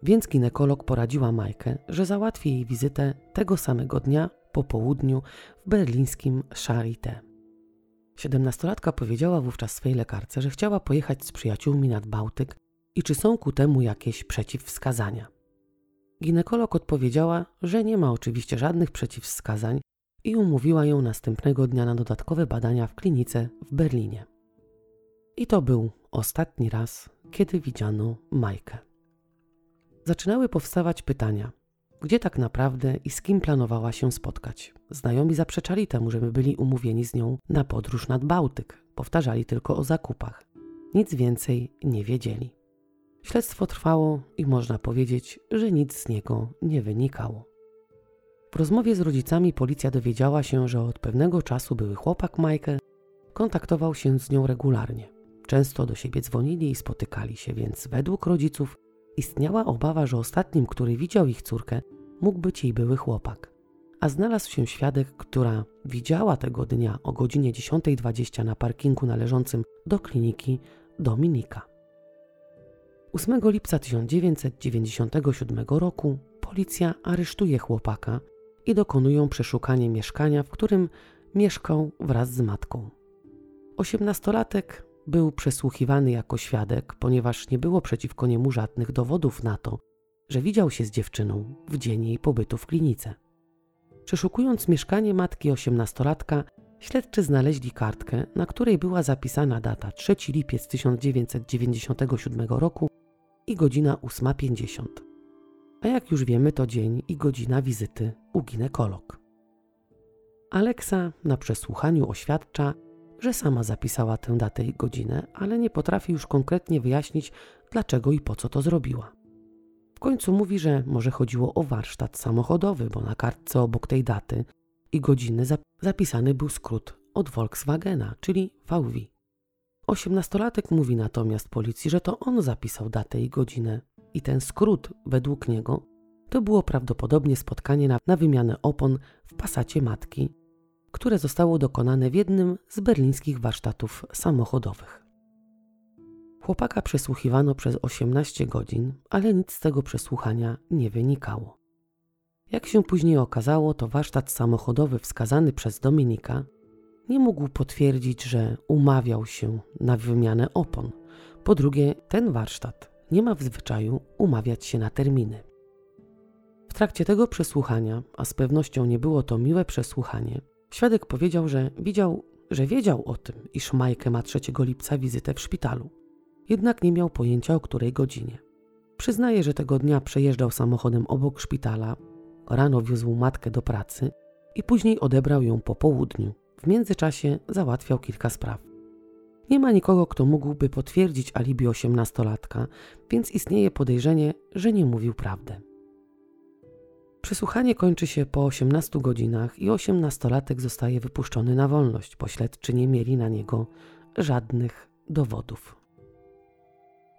Więc ginekolog poradziła Majkę, że załatwi jej wizytę tego samego dnia po południu w berlińskim Charité. Siedemnastolatka powiedziała wówczas swej lekarce, że chciała pojechać z przyjaciółmi nad Bałtyk i czy są ku temu jakieś przeciwwskazania. Ginekolog odpowiedziała, że nie ma oczywiście żadnych przeciwwskazań i umówiła ją następnego dnia na dodatkowe badania w klinice w Berlinie. I to był ostatni raz, kiedy widziano Majkę. Zaczynały powstawać pytania: gdzie tak naprawdę i z kim planowała się spotkać. Znajomi zaprzeczali temu, żeby byli umówieni z nią na podróż nad Bałtyk. Powtarzali tylko o zakupach. Nic więcej nie wiedzieli. Śledztwo trwało i można powiedzieć, że nic z niego nie wynikało. W rozmowie z rodzicami policja dowiedziała się, że od pewnego czasu były chłopak Michael kontaktował się z nią regularnie. Często do siebie dzwonili i spotykali się, więc według rodziców istniała obawa, że ostatnim, który widział ich córkę, mógł być jej były chłopak. A znalazł się świadek, która widziała tego dnia o godzinie 10.20 na parkingu należącym do kliniki Dominika. 8 lipca 1997 roku policja aresztuje chłopaka i dokonują przeszukania mieszkania, w którym mieszkał wraz z matką. Osiemnastolatek był przesłuchiwany jako świadek, ponieważ nie było przeciwko niemu żadnych dowodów na to, że widział się z dziewczyną w dzień jej pobytu w klinice. Przeszukując mieszkanie matki osiemnastolatka, śledczy znaleźli kartkę, na której była zapisana data 3 lipiec 1997 roku i godzina 8.50. A jak już wiemy, to dzień i godzina wizyty u ginekolog. Aleksa na przesłuchaniu oświadcza, że sama zapisała tę datę i godzinę, ale nie potrafi już konkretnie wyjaśnić, dlaczego i po co to zrobiła. W końcu mówi, że może chodziło o warsztat samochodowy, bo na kartce obok tej daty i godziny zapisany był skrót od Volkswagena, czyli VW. Osiemnastolatek mówi natomiast policji, że to on zapisał datę i godzinę i ten skrót według niego to było prawdopodobnie spotkanie na, na wymianę opon w pasacie matki, które zostało dokonane w jednym z berlińskich warsztatów samochodowych. Chłopaka przesłuchiwano przez 18 godzin, ale nic z tego przesłuchania nie wynikało. Jak się później okazało, to warsztat samochodowy wskazany przez Dominika nie mógł potwierdzić, że umawiał się na wymianę opon. Po drugie, ten warsztat nie ma w zwyczaju umawiać się na terminy. W trakcie tego przesłuchania, a z pewnością nie było to miłe przesłuchanie, świadek powiedział, że widział, że wiedział o tym, iż Majkę ma 3 lipca wizytę w szpitalu. Jednak nie miał pojęcia o której godzinie. Przyznaje, że tego dnia przejeżdżał samochodem obok szpitala, rano wiózł matkę do pracy i później odebrał ją po południu. W międzyczasie załatwiał kilka spraw. Nie ma nikogo, kto mógłby potwierdzić alibi osiemnastolatka, więc istnieje podejrzenie, że nie mówił prawdę. Przesłuchanie kończy się po 18 godzinach i osiemnastolatek zostaje wypuszczony na wolność, bo śledczy nie mieli na niego żadnych dowodów.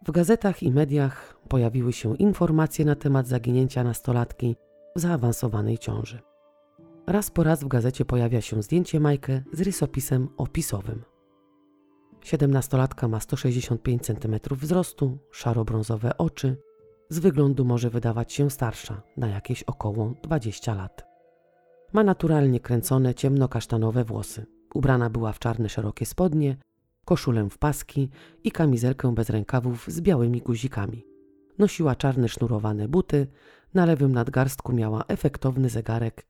W gazetach i mediach pojawiły się informacje na temat zaginięcia nastolatki w zaawansowanej ciąży. Raz po raz w gazecie pojawia się zdjęcie Majkę z rysopisem opisowym. Siedemnastolatka ma 165 cm wzrostu, szaro-brązowe oczy. Z wyglądu może wydawać się starsza, na jakieś około 20 lat. Ma naturalnie kręcone ciemno-kasztanowe włosy. Ubrana była w czarne szerokie spodnie, koszulę w paski i kamizelkę bez rękawów z białymi guzikami. Nosiła czarne sznurowane buty, na lewym nadgarstku miała efektowny zegarek.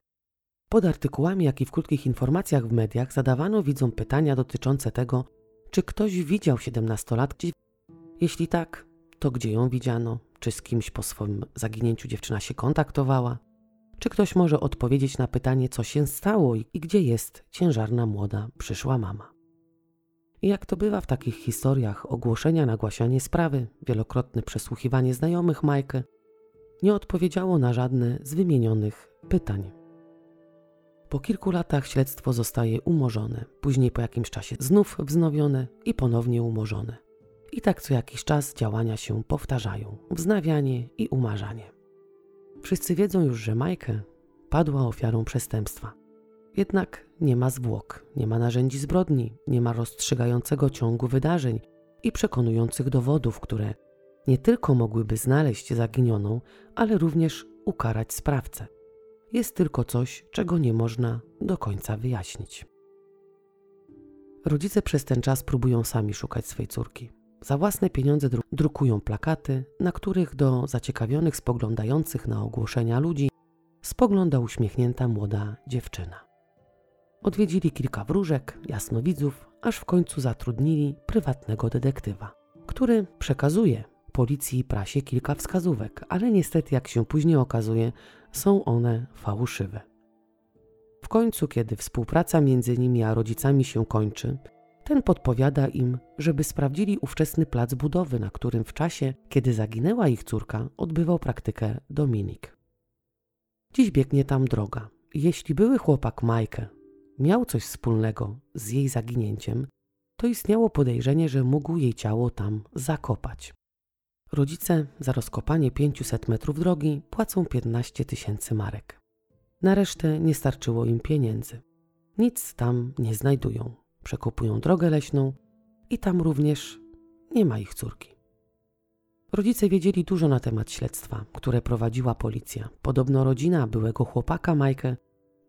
Pod artykułami, jak i w krótkich informacjach w mediach zadawano widzom pytania dotyczące tego, czy ktoś widział siedemnastolatki? Jeśli tak, to gdzie ją widziano? Czy z kimś po swoim zaginięciu dziewczyna się kontaktowała? Czy ktoś może odpowiedzieć na pytanie, co się stało i gdzie jest ciężarna młoda przyszła mama? I jak to bywa w takich historiach, ogłoszenia, nagłaśnianie sprawy, wielokrotne przesłuchiwanie znajomych Majkę nie odpowiedziało na żadne z wymienionych pytań. Po kilku latach śledztwo zostaje umorzone, później po jakimś czasie znów wznowione i ponownie umorzone. I tak co jakiś czas działania się powtarzają, wznawianie i umarzanie. Wszyscy wiedzą już, że Majkę padła ofiarą przestępstwa. Jednak nie ma zwłok, nie ma narzędzi zbrodni, nie ma rozstrzygającego ciągu wydarzeń i przekonujących dowodów, które nie tylko mogłyby znaleźć zaginioną, ale również ukarać sprawcę jest tylko coś, czego nie można do końca wyjaśnić. Rodzice przez ten czas próbują sami szukać swej córki. Za własne pieniądze drukują plakaty, na których do zaciekawionych spoglądających na ogłoszenia ludzi spogląda uśmiechnięta młoda dziewczyna. Odwiedzili kilka wróżek, jasnowidzów, aż w końcu zatrudnili prywatnego detektywa, który przekazuje policji i prasie kilka wskazówek, ale niestety, jak się później okazuje, są one fałszywe. W końcu, kiedy współpraca między nimi a rodzicami się kończy, ten podpowiada im, żeby sprawdzili ówczesny plac budowy, na którym w czasie, kiedy zaginęła ich córka, odbywał praktykę Dominik. Dziś biegnie tam droga. Jeśli były chłopak Majkę miał coś wspólnego z jej zaginięciem, to istniało podejrzenie, że mógł jej ciało tam zakopać. Rodzice za rozkopanie 500 metrów drogi płacą 15 tysięcy marek. Na resztę nie starczyło im pieniędzy. Nic tam nie znajdują. Przekopują drogę leśną i tam również nie ma ich córki. Rodzice wiedzieli dużo na temat śledztwa, które prowadziła policja. Podobno rodzina byłego chłopaka Majkę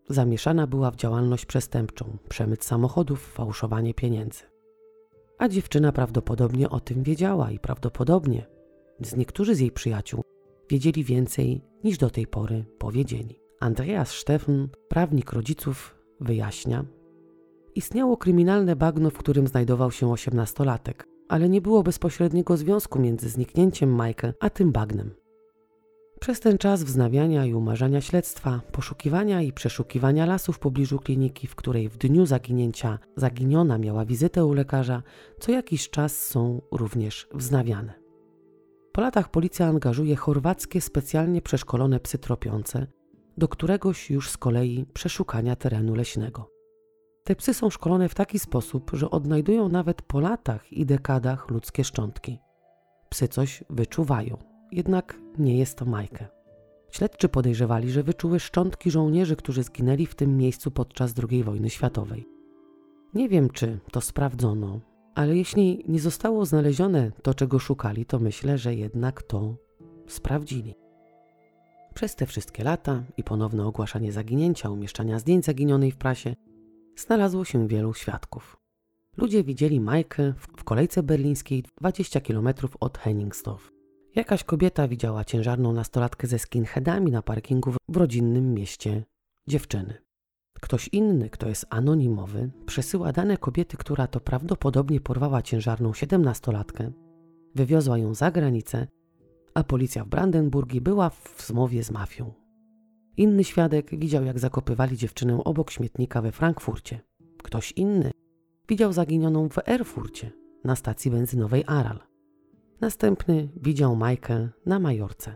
zamieszana była w działalność przestępczą, przemyt samochodów, fałszowanie pieniędzy. A dziewczyna prawdopodobnie o tym wiedziała i prawdopodobnie z niektórzy z jej przyjaciół wiedzieli więcej niż do tej pory powiedzieli. Andreas Steffen, prawnik rodziców, wyjaśnia, istniało kryminalne bagno, w którym znajdował się osiemnastolatek, ale nie było bezpośredniego związku między zniknięciem Majkę a tym bagnem. Przez ten czas wznawiania i umarzania śledztwa, poszukiwania i przeszukiwania lasów w pobliżu kliniki, w której w dniu zaginięcia zaginiona miała wizytę u lekarza, co jakiś czas są również wznawiane. Po latach policja angażuje chorwackie specjalnie przeszkolone psy tropiące do któregoś już z kolei przeszukania terenu leśnego. Te psy są szkolone w taki sposób, że odnajdują nawet po latach i dekadach ludzkie szczątki. Psy coś wyczuwają, jednak nie jest to Majkę. Śledczy podejrzewali, że wyczuły szczątki żołnierzy, którzy zginęli w tym miejscu podczas II wojny światowej. Nie wiem, czy to sprawdzono, ale jeśli nie zostało znalezione to, czego szukali, to myślę, że jednak to sprawdzili. Przez te wszystkie lata i ponowne ogłaszanie zaginięcia, umieszczania zdjęć zaginionej w prasie, znalazło się wielu świadków. Ludzie widzieli Majkę w kolejce berlińskiej 20 km od Henningsdorf. Jakaś kobieta widziała ciężarną nastolatkę ze skinheadami na parkingu w rodzinnym mieście dziewczyny. Ktoś inny, kto jest anonimowy, przesyła dane kobiety, która to prawdopodobnie porwała ciężarną siedemnastolatkę, wywiozła ją za granicę a policja w Brandenburgii była w zmowie z mafią. Inny świadek widział, jak zakopywali dziewczynę obok śmietnika we Frankfurcie. Ktoś inny widział zaginioną w Erfurcie na stacji benzynowej Aral. Następny widział Majkę na Majorce.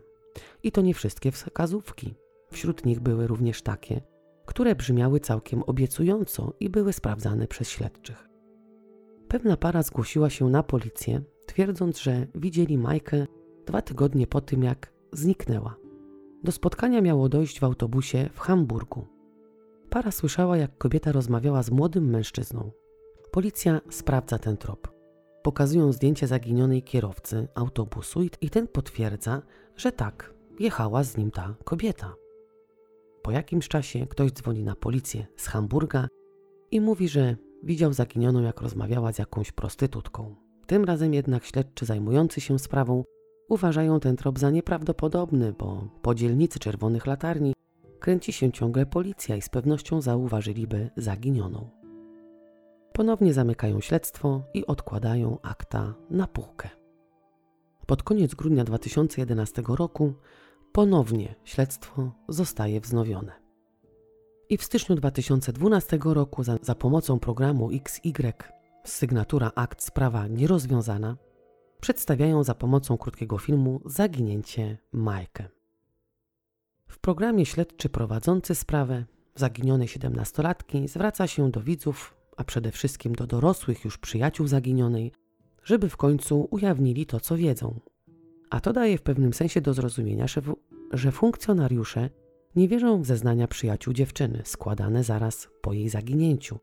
I to nie wszystkie wskazówki. Wśród nich były również takie, które brzmiały całkiem obiecująco i były sprawdzane przez śledczych. Pewna para zgłosiła się na policję, twierdząc, że widzieli Majkę dwa tygodnie po tym, jak zniknęła. Do spotkania miało dojść w autobusie w Hamburgu. Para słyszała, jak kobieta rozmawiała z młodym mężczyzną. Policja sprawdza ten trop. Pokazują zdjęcie zaginionej kierowcy autobusu i ten potwierdza, że tak, jechała z nim ta kobieta. Po jakimś czasie ktoś dzwoni na policję z Hamburga i mówi, że widział zaginioną, jak rozmawiała z jakąś prostytutką. Tym razem jednak śledczy zajmujący się sprawą Uważają ten trop za nieprawdopodobny, bo po dzielnicy czerwonych latarni kręci się ciągle policja i z pewnością zauważyliby zaginioną. Ponownie zamykają śledztwo i odkładają akta na półkę. Pod koniec grudnia 2011 roku ponownie śledztwo zostaje wznowione. I w styczniu 2012 roku za, za pomocą programu XY sygnatura akt sprawa nierozwiązana przedstawiają za pomocą krótkiego filmu Zaginięcie Majkę. W programie śledczy prowadzący sprawę zaginionej siedemnastolatki zwraca się do widzów, a przede wszystkim do dorosłych już przyjaciół zaginionej, żeby w końcu ujawnili to, co wiedzą. A to daje w pewnym sensie do zrozumienia, że, w, że funkcjonariusze nie wierzą w zeznania przyjaciół dziewczyny składane zaraz po jej zaginięciu,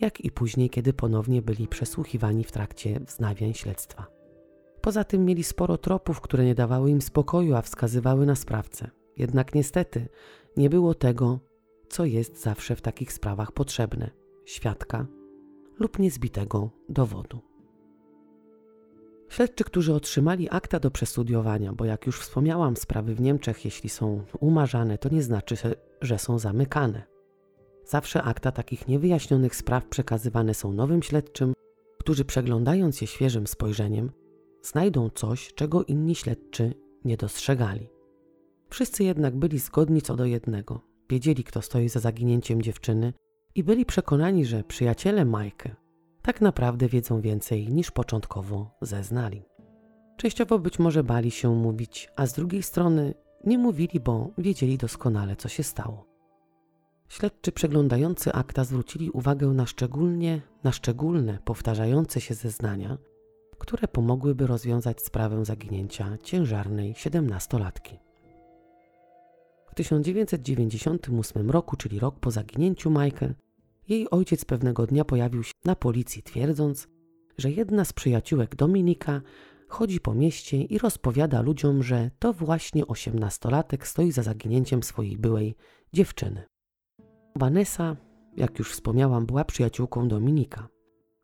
jak i później, kiedy ponownie byli przesłuchiwani w trakcie wznawiań śledztwa. Poza tym mieli sporo tropów, które nie dawały im spokoju, a wskazywały na sprawcę. Jednak niestety nie było tego, co jest zawsze w takich sprawach potrzebne świadka lub niezbitego dowodu. Śledczy, którzy otrzymali akta do przestudiowania, bo jak już wspomniałam, sprawy w Niemczech, jeśli są umarzane, to nie znaczy, że są zamykane. Zawsze akta takich niewyjaśnionych spraw przekazywane są nowym śledczym, którzy przeglądając je świeżym spojrzeniem, znajdą coś, czego inni śledczy nie dostrzegali. Wszyscy jednak byli zgodni co do jednego. Wiedzieli, kto stoi za zaginięciem dziewczyny i byli przekonani, że przyjaciele Majkę tak naprawdę wiedzą więcej niż początkowo zeznali. Częściowo być może bali się mówić, a z drugiej strony nie mówili, bo wiedzieli doskonale, co się stało. Śledczy przeglądający akta zwrócili uwagę na szczególnie na szczególne powtarzające się zeznania, które pomogłyby rozwiązać sprawę zaginięcia ciężarnej siedemnastolatki. W 1998 roku, czyli rok po zaginięciu Majkę, jej ojciec pewnego dnia pojawił się na policji, twierdząc, że jedna z przyjaciółek Dominika chodzi po mieście i rozpowiada ludziom, że to właśnie osiemnastolatek stoi za zaginięciem swojej byłej dziewczyny. Vanessa, jak już wspomniałam, była przyjaciółką Dominika.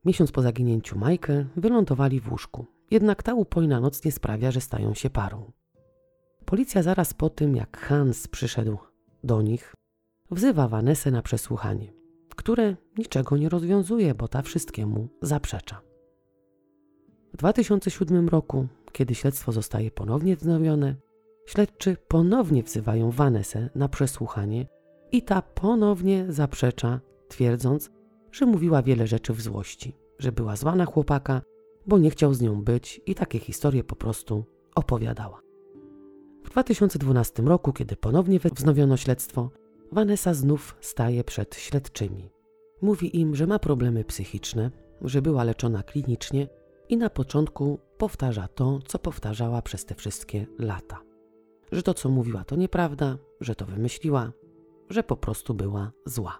Miesiąc po zaginięciu Majkę wylądowali w łóżku, jednak ta upojna noc nie sprawia, że stają się parą. Policja zaraz po tym, jak Hans przyszedł do nich, wzywa Vanessę na przesłuchanie, które niczego nie rozwiązuje, bo ta wszystkiemu zaprzecza. W 2007 roku, kiedy śledztwo zostaje ponownie wznowione, śledczy ponownie wzywają Vanessę na przesłuchanie i ta ponownie zaprzecza, twierdząc, że mówiła wiele rzeczy w złości, że była zła na chłopaka, bo nie chciał z nią być i takie historie po prostu opowiadała. W 2012 roku, kiedy ponownie wznowiono śledztwo, Vanessa znów staje przed śledczymi. Mówi im, że ma problemy psychiczne, że była leczona klinicznie i na początku powtarza to, co powtarzała przez te wszystkie lata. Że to, co mówiła, to nieprawda, że to wymyśliła, że po prostu była zła.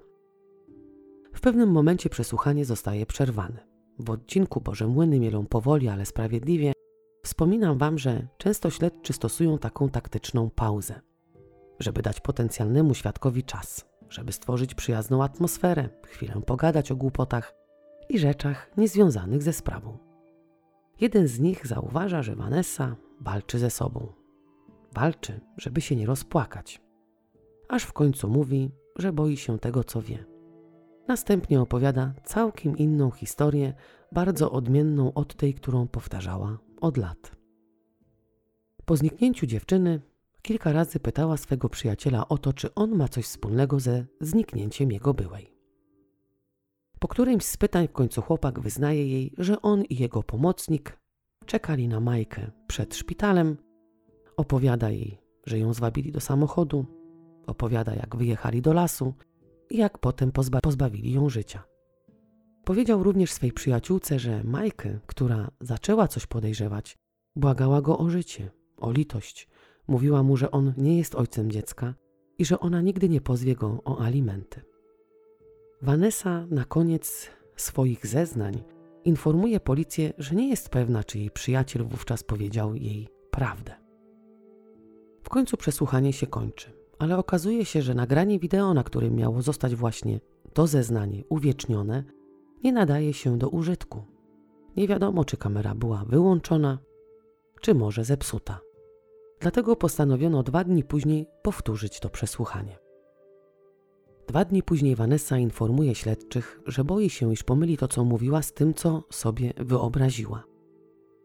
W pewnym momencie przesłuchanie zostaje przerwane. W odcinku Boże Młyny mielą powoli, ale sprawiedliwie wspominam Wam, że często śledczy stosują taką taktyczną pauzę, żeby dać potencjalnemu świadkowi czas, żeby stworzyć przyjazną atmosferę, chwilę pogadać o głupotach i rzeczach niezwiązanych ze sprawą. Jeden z nich zauważa, że Vanessa walczy ze sobą. Walczy, żeby się nie rozpłakać. Aż w końcu mówi, że boi się tego, co wie. Następnie opowiada całkiem inną historię, bardzo odmienną od tej, którą powtarzała od lat. Po zniknięciu dziewczyny kilka razy pytała swego przyjaciela o to, czy on ma coś wspólnego ze zniknięciem jego byłej. Po którymś z pytań w końcu chłopak wyznaje jej, że on i jego pomocnik czekali na Majkę przed szpitalem. Opowiada jej, że ją zwabili do samochodu, opowiada jak wyjechali do lasu jak potem pozba pozbawili ją życia. Powiedział również swej przyjaciółce, że Majkę, która zaczęła coś podejrzewać, błagała go o życie, o litość. Mówiła mu, że on nie jest ojcem dziecka i że ona nigdy nie pozwie go o alimenty. Vanessa na koniec swoich zeznań informuje policję, że nie jest pewna, czy jej przyjaciel wówczas powiedział jej prawdę. W końcu przesłuchanie się kończy, ale okazuje się, że nagranie wideo, na którym miało zostać właśnie to zeznanie uwiecznione, nie nadaje się do użytku. Nie wiadomo, czy kamera była wyłączona, czy może zepsuta. Dlatego postanowiono dwa dni później powtórzyć to przesłuchanie. Dwa dni później Vanessa informuje śledczych, że boi się, iż pomyli to, co mówiła, z tym, co sobie wyobraziła.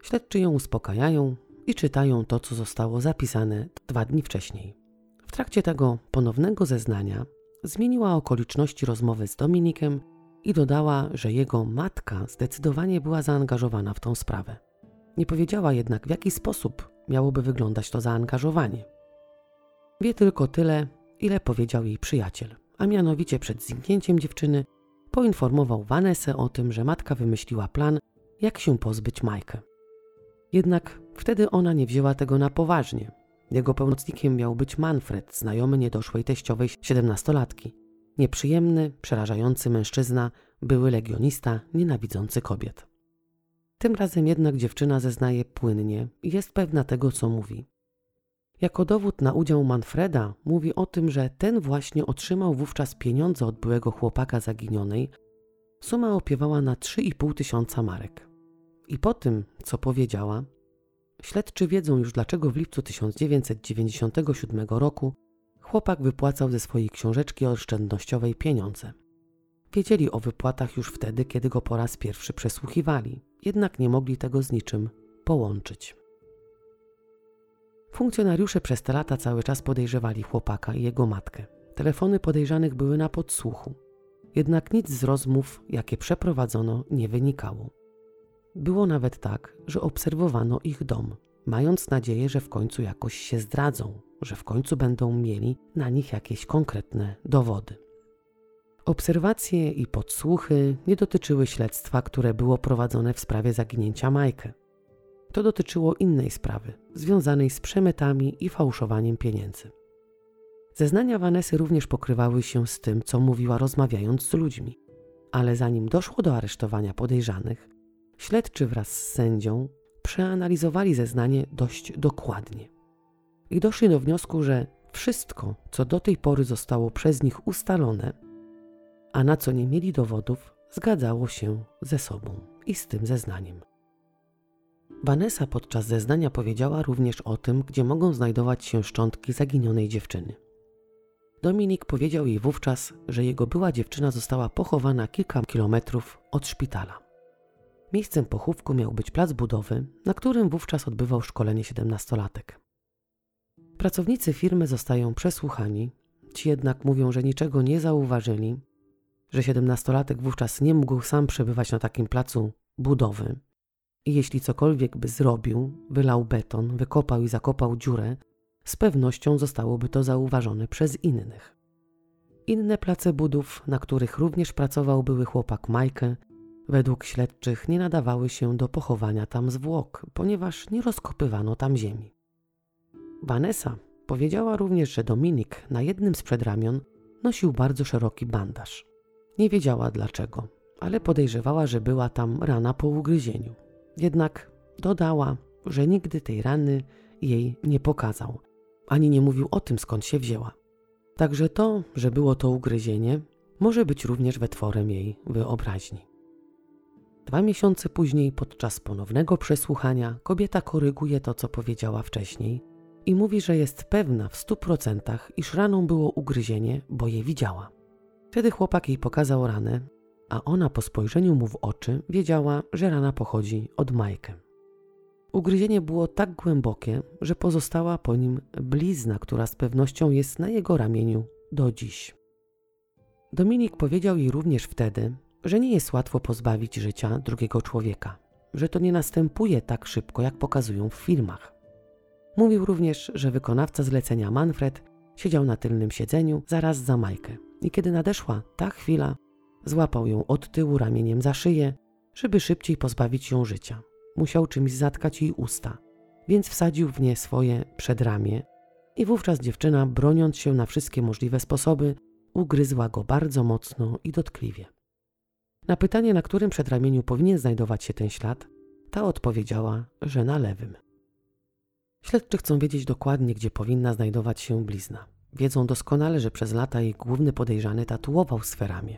Śledczy ją uspokajają i czytają to, co zostało zapisane dwa dni wcześniej. Trakcie tego ponownego zeznania zmieniła okoliczności rozmowy z Dominikiem i dodała, że jego matka zdecydowanie była zaangażowana w tą sprawę. Nie powiedziała jednak, w jaki sposób miałoby wyglądać to zaangażowanie. Wie tylko tyle, ile powiedział jej przyjaciel a mianowicie przed zniknięciem dziewczyny poinformował Vanessę o tym, że matka wymyśliła plan, jak się pozbyć Majkę. Jednak wtedy ona nie wzięła tego na poważnie. Jego pełnocnikiem miał być Manfred, znajomy niedoszłej teściowej siedemnastolatki. Nieprzyjemny, przerażający mężczyzna, były legionista, nienawidzący kobiet. Tym razem jednak dziewczyna zeznaje płynnie i jest pewna tego, co mówi. Jako dowód na udział Manfreda mówi o tym, że ten właśnie otrzymał wówczas pieniądze od byłego chłopaka zaginionej. Suma opiewała na 3,5 tysiąca marek. I po tym, co powiedziała, śledczy wiedzą już dlaczego w lipcu 1997 roku chłopak wypłacał ze swojej książeczki oszczędnościowej pieniądze. Wiedzieli o wypłatach już wtedy, kiedy go po raz pierwszy przesłuchiwali, jednak nie mogli tego z niczym połączyć. Funkcjonariusze przez te lata cały czas podejrzewali chłopaka i jego matkę. Telefony podejrzanych były na podsłuchu. Jednak nic z rozmów, jakie przeprowadzono, nie wynikało. Było nawet tak, że obserwowano ich dom, mając nadzieję, że w końcu jakoś się zdradzą, że w końcu będą mieli na nich jakieś konkretne dowody. Obserwacje i podsłuchy nie dotyczyły śledztwa, które było prowadzone w sprawie zaginięcia Majkę. To dotyczyło innej sprawy, związanej z przemytami i fałszowaniem pieniędzy. Zeznania Vanesy również pokrywały się z tym, co mówiła rozmawiając z ludźmi. Ale zanim doszło do aresztowania podejrzanych, śledczy wraz z sędzią przeanalizowali zeznanie dość dokładnie. I doszli do wniosku, że wszystko, co do tej pory zostało przez nich ustalone, a na co nie mieli dowodów, zgadzało się ze sobą i z tym zeznaniem. Vanessa podczas zeznania powiedziała również o tym, gdzie mogą znajdować się szczątki zaginionej dziewczyny. Dominik powiedział jej wówczas, że jego była dziewczyna została pochowana kilka kilometrów od szpitala. Miejscem pochówku miał być plac budowy, na którym wówczas odbywał szkolenie siedemnastolatek. Pracownicy firmy zostają przesłuchani, ci jednak mówią, że niczego nie zauważyli, że siedemnastolatek wówczas nie mógł sam przebywać na takim placu budowy i jeśli cokolwiek by zrobił, wylał beton, wykopał i zakopał dziurę, z pewnością zostałoby to zauważone przez innych. Inne place budów, na których również pracował były chłopak Majkę, według śledczych nie nadawały się do pochowania tam zwłok, ponieważ nie rozkopywano tam ziemi. Vanessa powiedziała również, że Dominik na jednym z przedramion nosił bardzo szeroki bandaż. Nie wiedziała dlaczego, ale podejrzewała, że była tam rana po ugryzieniu. Jednak dodała, że nigdy tej rany jej nie pokazał, ani nie mówił o tym, skąd się wzięła. Także to, że było to ugryzienie, może być również wytworem jej wyobraźni. Dwa miesiące później, podczas ponownego przesłuchania, kobieta koryguje to, co powiedziała wcześniej i mówi, że jest pewna w stu procentach, iż raną było ugryzienie, bo je widziała. Wtedy chłopak jej pokazał ranę, a ona po spojrzeniu mu w oczy wiedziała, że rana pochodzi od Majkę. Ugryzienie było tak głębokie, że pozostała po nim blizna, która z pewnością jest na jego ramieniu do dziś. Dominik powiedział jej również wtedy, że nie jest łatwo pozbawić życia drugiego człowieka, że to nie następuje tak szybko, jak pokazują w filmach. Mówił również, że wykonawca zlecenia Manfred siedział na tylnym siedzeniu zaraz za Majkę i kiedy nadeszła ta chwila, złapał ją od tyłu ramieniem za szyję, żeby szybciej pozbawić ją życia musiał czymś zatkać jej usta, więc wsadził w nie swoje przedramię i wówczas dziewczyna, broniąc się na wszystkie możliwe sposoby, ugryzła go bardzo mocno i dotkliwie. Na pytanie, na którym przedramieniu powinien znajdować się ten ślad, ta odpowiedziała, że na lewym. Śledczy chcą wiedzieć dokładnie, gdzie powinna znajdować się blizna. Wiedzą doskonale, że przez lata jej główny podejrzany tatuował swe ramię.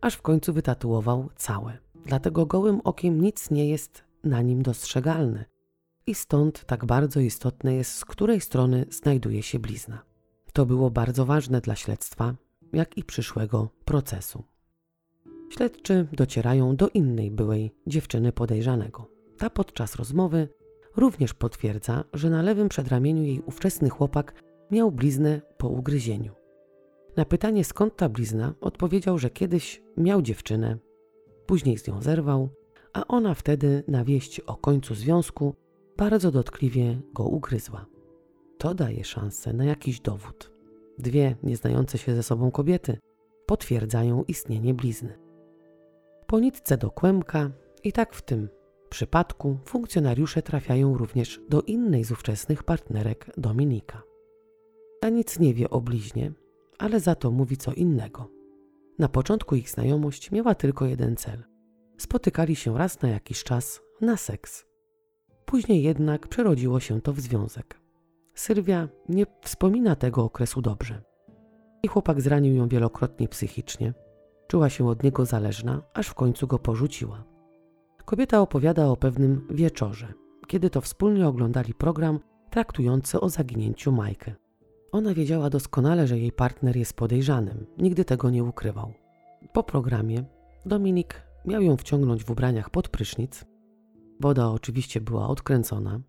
Aż w końcu wytatuował całe. Dlatego gołym okiem nic nie jest na nim dostrzegalne i stąd tak bardzo istotne jest, z której strony znajduje się blizna. To było bardzo ważne dla śledztwa, jak i przyszłego procesu. Śledczy docierają do innej byłej dziewczyny podejrzanego. Ta podczas rozmowy również potwierdza, że na lewym przedramieniu jej ówczesny chłopak miał bliznę po ugryzieniu. Na pytanie skąd ta blizna odpowiedział, że kiedyś miał dziewczynę, później z nią zerwał a ona wtedy na wieść o końcu związku bardzo dotkliwie go ugryzła. To daje szansę na jakiś dowód. Dwie nieznające się ze sobą kobiety potwierdzają istnienie blizny. Po nitce do kłębka i tak w tym przypadku funkcjonariusze trafiają również do innej z ówczesnych partnerek Dominika. Ta nic nie wie o bliźnie, ale za to mówi co innego. Na początku ich znajomość miała tylko jeden cel – spotykali się raz na jakiś czas na seks. Później jednak przerodziło się to w związek. Sylwia nie wspomina tego okresu dobrze. I chłopak zranił ją wielokrotnie psychicznie. Czuła się od niego zależna, aż w końcu go porzuciła. Kobieta opowiada o pewnym wieczorze, kiedy to wspólnie oglądali program traktujący o zaginięciu Majkę. Ona wiedziała doskonale, że jej partner jest podejrzanym, nigdy tego nie ukrywał. Po programie Dominik Miał ją wciągnąć w ubraniach pod prysznic Woda oczywiście była odkręcona.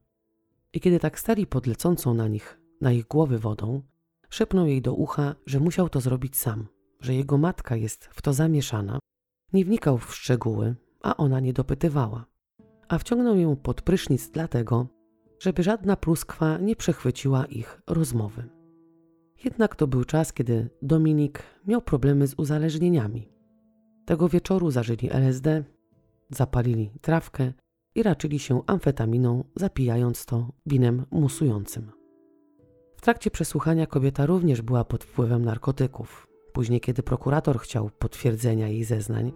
I kiedy tak stali pod lecącą na nich, na ich głowy wodą, szepnął jej do ucha, że musiał to zrobić sam, że jego matka jest w to zamieszana. Nie wnikał w szczegóły, a ona nie dopytywała. A wciągnął ją pod prysznic dlatego, żeby żadna pluskwa nie przechwyciła ich rozmowy. Jednak to był czas, kiedy Dominik miał problemy z uzależnieniami. Tego wieczoru zażyli LSD, zapalili trawkę i raczyli się amfetaminą, zapijając to winem musującym. W trakcie przesłuchania kobieta również była pod wpływem narkotyków. Później, kiedy prokurator chciał potwierdzenia jej zeznań,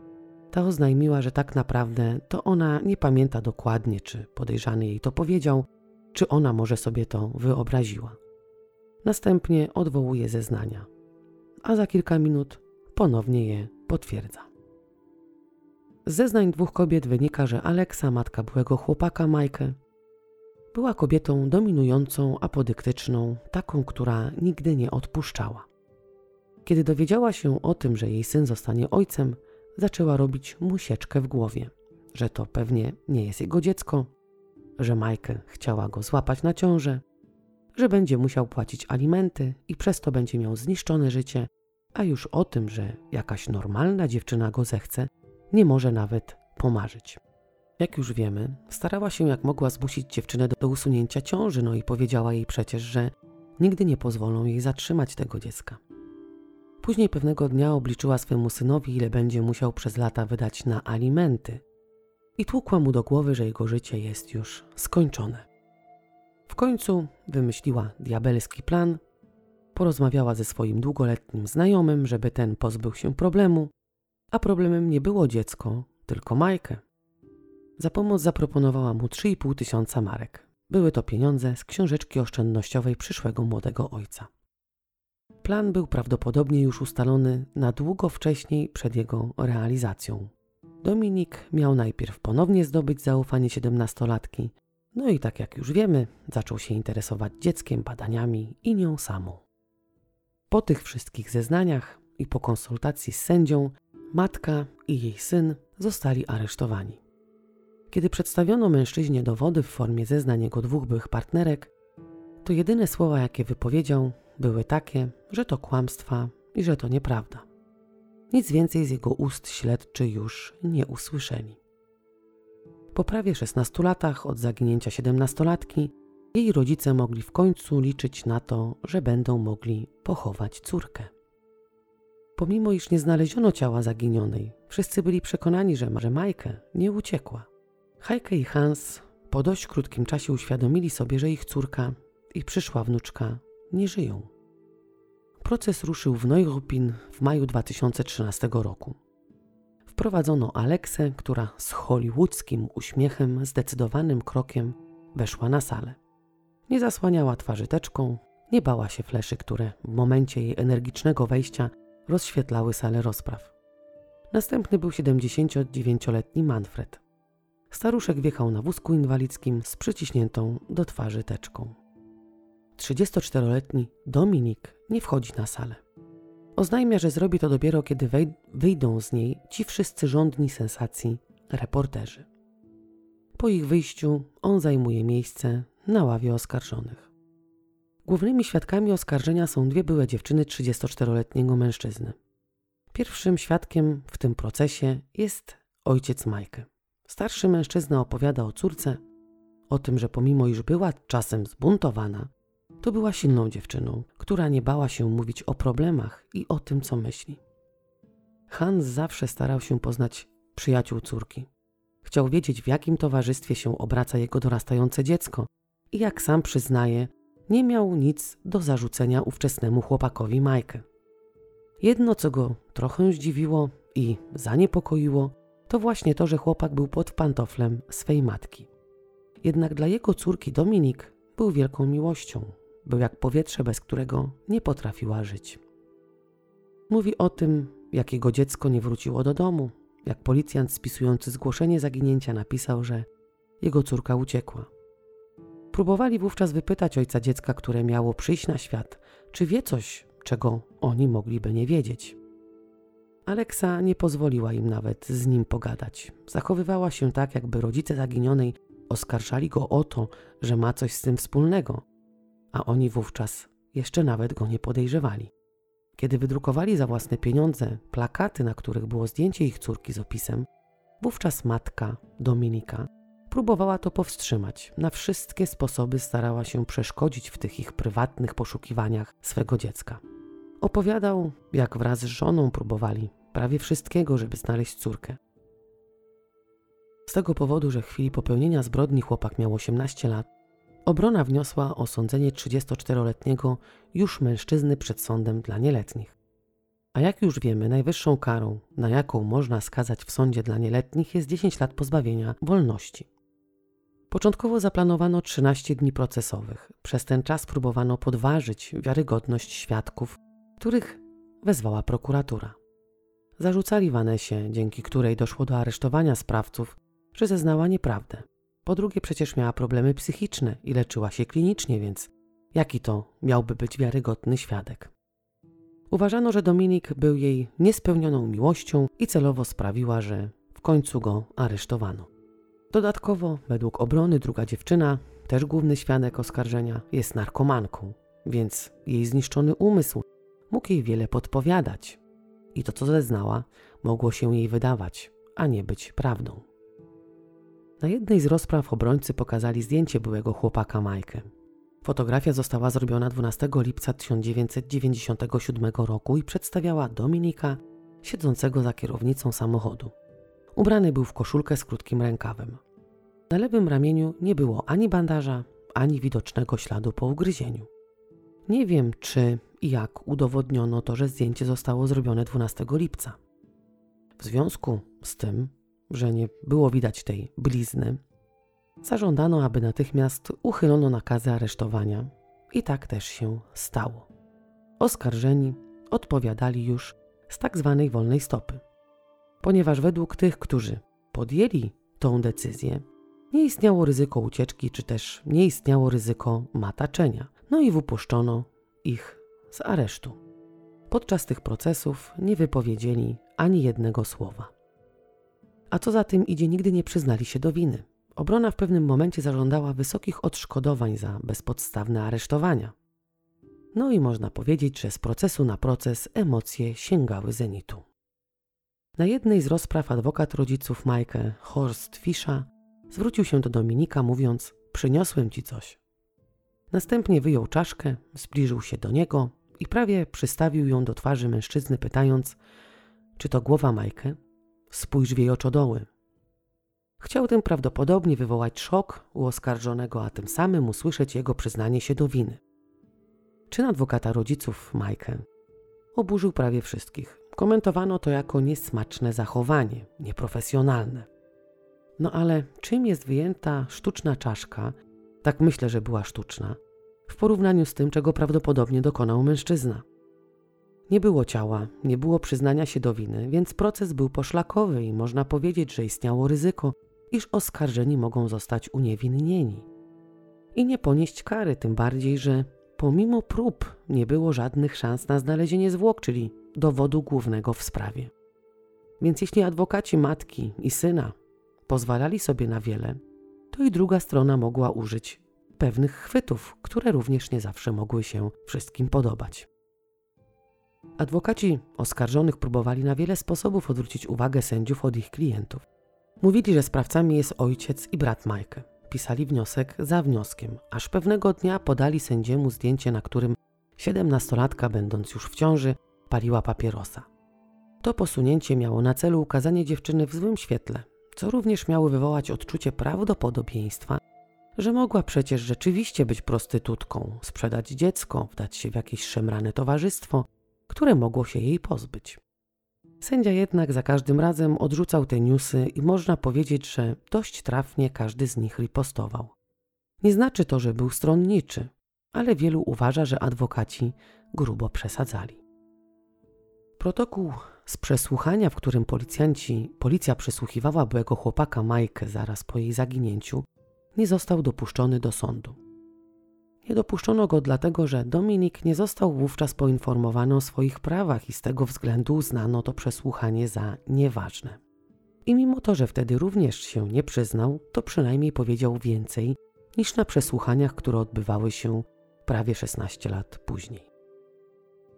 ta oznajmiła, że tak naprawdę to ona nie pamięta dokładnie, czy podejrzany jej to powiedział, czy ona może sobie to wyobraziła. Następnie odwołuje zeznania, a za kilka minut ponownie je potwierdza. Z zeznań dwóch kobiet wynika, że Aleksa, matka byłego chłopaka Majkę, była kobietą dominującą, apodyktyczną, taką, która nigdy nie odpuszczała. Kiedy dowiedziała się o tym, że jej syn zostanie ojcem, zaczęła robić mu sieczkę w głowie, że to pewnie nie jest jego dziecko, że Majkę chciała go złapać na ciążę, że będzie musiał płacić alimenty i przez to będzie miał zniszczone życie, a już o tym, że jakaś normalna dziewczyna go zechce, nie może nawet pomarzyć. Jak już wiemy, starała się jak mogła zmusić dziewczynę do, do usunięcia ciąży, no i powiedziała jej przecież, że nigdy nie pozwolą jej zatrzymać tego dziecka. Później pewnego dnia obliczyła swemu synowi, ile będzie musiał przez lata wydać na alimenty i tłukła mu do głowy, że jego życie jest już skończone. W końcu wymyśliła diabelski plan, porozmawiała ze swoim długoletnim znajomym, żeby ten pozbył się problemu, a problemem nie było dziecko, tylko Majkę. Za pomoc zaproponowała mu 3,5 tysiąca marek. Były to pieniądze z książeczki oszczędnościowej przyszłego młodego ojca. Plan był prawdopodobnie już ustalony na długo wcześniej przed jego realizacją. Dominik miał najpierw ponownie zdobyć zaufanie siedemnastolatki, no i tak jak już wiemy, zaczął się interesować dzieckiem, badaniami i nią samą. Po tych wszystkich zeznaniach i po konsultacji z sędzią, matka i jej syn zostali aresztowani. Kiedy przedstawiono mężczyźnie dowody w formie zeznań jego dwóch byłych partnerek, to jedyne słowa, jakie wypowiedział, były takie, że to kłamstwa i że to nieprawda. Nic więcej z jego ust śledczy już nie usłyszeli. Po prawie 16 latach od zaginięcia 17-latki, jej rodzice mogli w końcu liczyć na to, że będą mogli pochować córkę. Pomimo iż nie znaleziono ciała zaginionej, wszyscy byli przekonani, że Majkę nie uciekła. Heike i Hans po dość krótkim czasie uświadomili sobie, że ich córka i przyszła wnuczka nie żyją. Proces ruszył w Neuruppin w maju 2013 roku. Wprowadzono Aleksę, która z hollywoodzkim uśmiechem, zdecydowanym krokiem weszła na salę. Nie zasłaniała twarzy teczką, nie bała się fleszy, które w momencie jej energicznego wejścia rozświetlały salę rozpraw. Następny był 79-letni Manfred. Staruszek wjechał na wózku inwalidzkim z przyciśniętą do twarzy teczką. 34-letni Dominik nie wchodzi na salę. Oznajmia, że zrobi to dopiero kiedy wyjdą z niej ci wszyscy rządni sensacji reporterzy. Po ich wyjściu on zajmuje miejsce na ławie oskarżonych. Głównymi świadkami oskarżenia są dwie byłe dziewczyny 34-letniego mężczyzny. Pierwszym świadkiem w tym procesie jest ojciec Majkę. Starszy mężczyzna opowiada o córce, o tym, że pomimo iż była czasem zbuntowana, to była silną dziewczyną, która nie bała się mówić o problemach i o tym, co myśli. Hans zawsze starał się poznać przyjaciół córki. Chciał wiedzieć, w jakim towarzystwie się obraca jego dorastające dziecko i jak sam przyznaje, nie miał nic do zarzucenia ówczesnemu chłopakowi Majkę. Jedno, co go trochę zdziwiło i zaniepokoiło, to właśnie to, że chłopak był pod pantoflem swej matki. Jednak dla jego córki Dominik był wielką miłością, był jak powietrze, bez którego nie potrafiła żyć. Mówi o tym, jak jego dziecko nie wróciło do domu, jak policjant spisujący zgłoszenie zaginięcia napisał, że jego córka uciekła. Próbowali wówczas wypytać ojca dziecka, które miało przyjść na świat, czy wie coś, czego oni mogliby nie wiedzieć. Aleksa nie pozwoliła im nawet z nim pogadać. Zachowywała się tak, jakby rodzice zaginionej oskarżali go o to, że ma coś z tym wspólnego, a oni wówczas jeszcze nawet go nie podejrzewali. Kiedy wydrukowali za własne pieniądze plakaty, na których było zdjęcie ich córki z opisem, wówczas matka, Dominika, próbowała to powstrzymać. Na wszystkie sposoby starała się przeszkodzić w tych ich prywatnych poszukiwaniach swego dziecka. Opowiadał, jak wraz z żoną próbowali prawie wszystkiego, żeby znaleźć córkę. Z tego powodu, że w chwili popełnienia zbrodni chłopak miał 18 lat, obrona wniosła o sądzenie 34-letniego już mężczyzny przed sądem dla nieletnich. A jak już wiemy, najwyższą karą, na jaką można skazać w sądzie dla nieletnich, jest 10 lat pozbawienia wolności. Początkowo zaplanowano 13 dni procesowych. Przez ten czas próbowano podważyć wiarygodność świadków, których wezwała prokuratura. Zarzucali Vanesie, dzięki której doszło do aresztowania sprawców, że zeznała nieprawdę. Po drugie, przecież miała problemy psychiczne i leczyła się klinicznie, więc jaki to miałby być wiarygodny świadek? Uważano, że Dominik był jej niespełnioną miłością i celowo sprawiła, że w końcu go aresztowano. Dodatkowo, według obrony, druga dziewczyna, też główny świadek oskarżenia, jest narkomanką, więc jej zniszczony umysł mógł jej wiele podpowiadać. I to, co zeznała, mogło się jej wydawać, a nie być prawdą. Na jednej z rozpraw obrońcy pokazali zdjęcie byłego chłopaka Majkę. Fotografia została zrobiona 12 lipca 1997 roku i przedstawiała Dominika siedzącego za kierownicą samochodu. Ubrany był w koszulkę z krótkim rękawem. Na lewym ramieniu nie było ani bandaża, ani widocznego śladu po ugryzieniu. Nie wiem, czy i jak udowodniono to, że zdjęcie zostało zrobione 12 lipca. W związku z tym, że nie było widać tej blizny, zażądano, aby natychmiast uchylono nakazy aresztowania i tak też się stało. Oskarżeni odpowiadali już z tak zwanej wolnej stopy ponieważ według tych, którzy podjęli tą decyzję, nie istniało ryzyko ucieczki, czy też nie istniało ryzyko mataczenia. No i wypuszczono ich z aresztu. Podczas tych procesów nie wypowiedzieli ani jednego słowa. A co za tym idzie, nigdy nie przyznali się do winy. Obrona w pewnym momencie zażądała wysokich odszkodowań za bezpodstawne aresztowania. No i można powiedzieć, że z procesu na proces emocje sięgały zenitu. Na jednej z rozpraw adwokat rodziców Majkę, Horst Fischa, zwrócił się do Dominika, mówiąc: Przyniosłem ci coś. Następnie wyjął czaszkę, zbliżył się do niego i prawie przystawił ją do twarzy mężczyzny, pytając: Czy to głowa Majkę? Spójrz w jej oczodoły. Chciał tym prawdopodobnie wywołać szok u oskarżonego, a tym samym usłyszeć jego przyznanie się do winy. Czyn adwokata rodziców Majkę oburzył prawie wszystkich. Komentowano to jako niesmaczne zachowanie, nieprofesjonalne. No ale czym jest wyjęta sztuczna czaszka, tak myślę, że była sztuczna, w porównaniu z tym, czego prawdopodobnie dokonał mężczyzna? Nie było ciała, nie było przyznania się do winy, więc proces był poszlakowy i można powiedzieć, że istniało ryzyko, iż oskarżeni mogą zostać uniewinnieni. I nie ponieść kary, tym bardziej, że pomimo prób nie było żadnych szans na znalezienie zwłok, czyli dowodu głównego w sprawie. Więc jeśli adwokaci matki i syna pozwalali sobie na wiele, to i druga strona mogła użyć pewnych chwytów, które również nie zawsze mogły się wszystkim podobać. Adwokaci oskarżonych próbowali na wiele sposobów odwrócić uwagę sędziów od ich klientów. Mówili, że sprawcami jest ojciec i brat Majkę. Pisali wniosek za wnioskiem, aż pewnego dnia podali sędziemu zdjęcie, na którym siedemnastolatka, będąc już w ciąży, paliła papierosa. To posunięcie miało na celu ukazanie dziewczyny w złym świetle, co również miało wywołać odczucie prawdopodobieństwa, że mogła przecież rzeczywiście być prostytutką, sprzedać dziecko, wdać się w jakieś szemrane towarzystwo, które mogło się jej pozbyć. Sędzia jednak za każdym razem odrzucał te newsy i można powiedzieć, że dość trafnie każdy z nich ripostował. Nie znaczy to, że był stronniczy, ale wielu uważa, że adwokaci grubo przesadzali. Protokół z przesłuchania, w którym policjanci, policja przesłuchiwała byłego chłopaka Majkę zaraz po jej zaginięciu, nie został dopuszczony do sądu. Nie dopuszczono go dlatego, że Dominik nie został wówczas poinformowany o swoich prawach i z tego względu uznano to przesłuchanie za nieważne. I mimo to, że wtedy również się nie przyznał, to przynajmniej powiedział więcej niż na przesłuchaniach, które odbywały się prawie 16 lat później.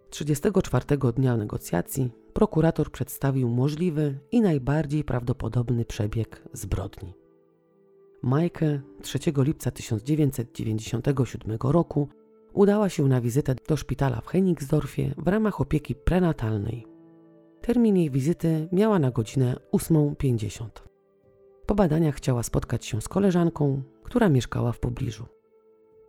34 dnia negocjacji prokurator przedstawił możliwy i najbardziej prawdopodobny przebieg zbrodni. Majkę 3 lipca 1997 roku udała się na wizytę do szpitala w Hennigsdorfie w ramach opieki prenatalnej. Termin jej wizyty miała na godzinę 8.50. Po badaniach chciała spotkać się z koleżanką, która mieszkała w pobliżu.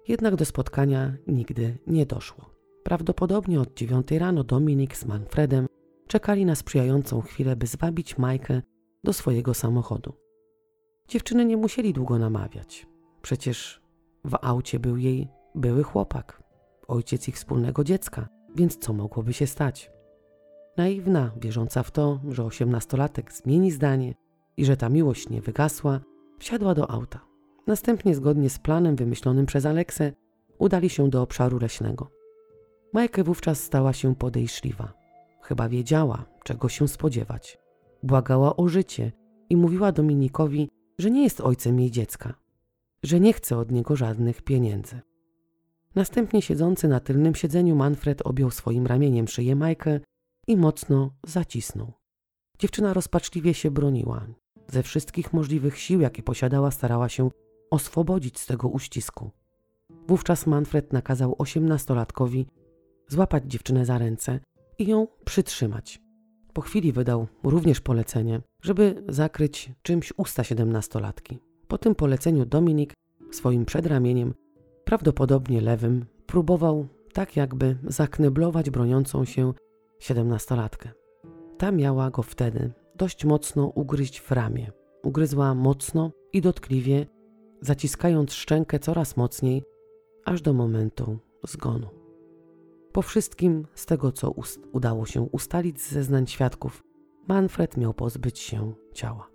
Jednak do spotkania nigdy nie doszło. Prawdopodobnie od 9 rano Dominik z Manfredem czekali na sprzyjającą chwilę, by zwabić Majkę do swojego samochodu. Dziewczyny nie musieli długo namawiać. Przecież w aucie był jej były chłopak, ojciec ich wspólnego dziecka, więc co mogłoby się stać? Naiwna, wierząca w to, że osiemnastolatek zmieni zdanie i że ta miłość nie wygasła, wsiadła do auta. Następnie, zgodnie z planem wymyślonym przez Aleksę, udali się do obszaru leśnego. Majkę wówczas stała się podejrzliwa. Chyba wiedziała, czego się spodziewać. Błagała o życie i mówiła Dominikowi, że nie jest ojcem jej dziecka, że nie chce od niego żadnych pieniędzy. Następnie siedzący na tylnym siedzeniu Manfred objął swoim ramieniem szyję Majkę i mocno zacisnął. Dziewczyna rozpaczliwie się broniła. Ze wszystkich możliwych sił, jakie posiadała, starała się oswobodzić z tego uścisku. Wówczas Manfred nakazał osiemnastolatkowi złapać dziewczynę za ręce i ją przytrzymać. Po chwili wydał również polecenie, żeby zakryć czymś usta siedemnastolatki. Po tym poleceniu Dominik swoim przedramieniem, prawdopodobnie lewym, próbował tak jakby zakneblować broniącą się siedemnastolatkę. Ta miała go wtedy dość mocno ugryźć w ramię. Ugryzła mocno i dotkliwie, zaciskając szczękę coraz mocniej, aż do momentu zgonu. Po wszystkim, z tego co udało się ustalić z zeznań świadków, Manfred miał pozbyć się ciała.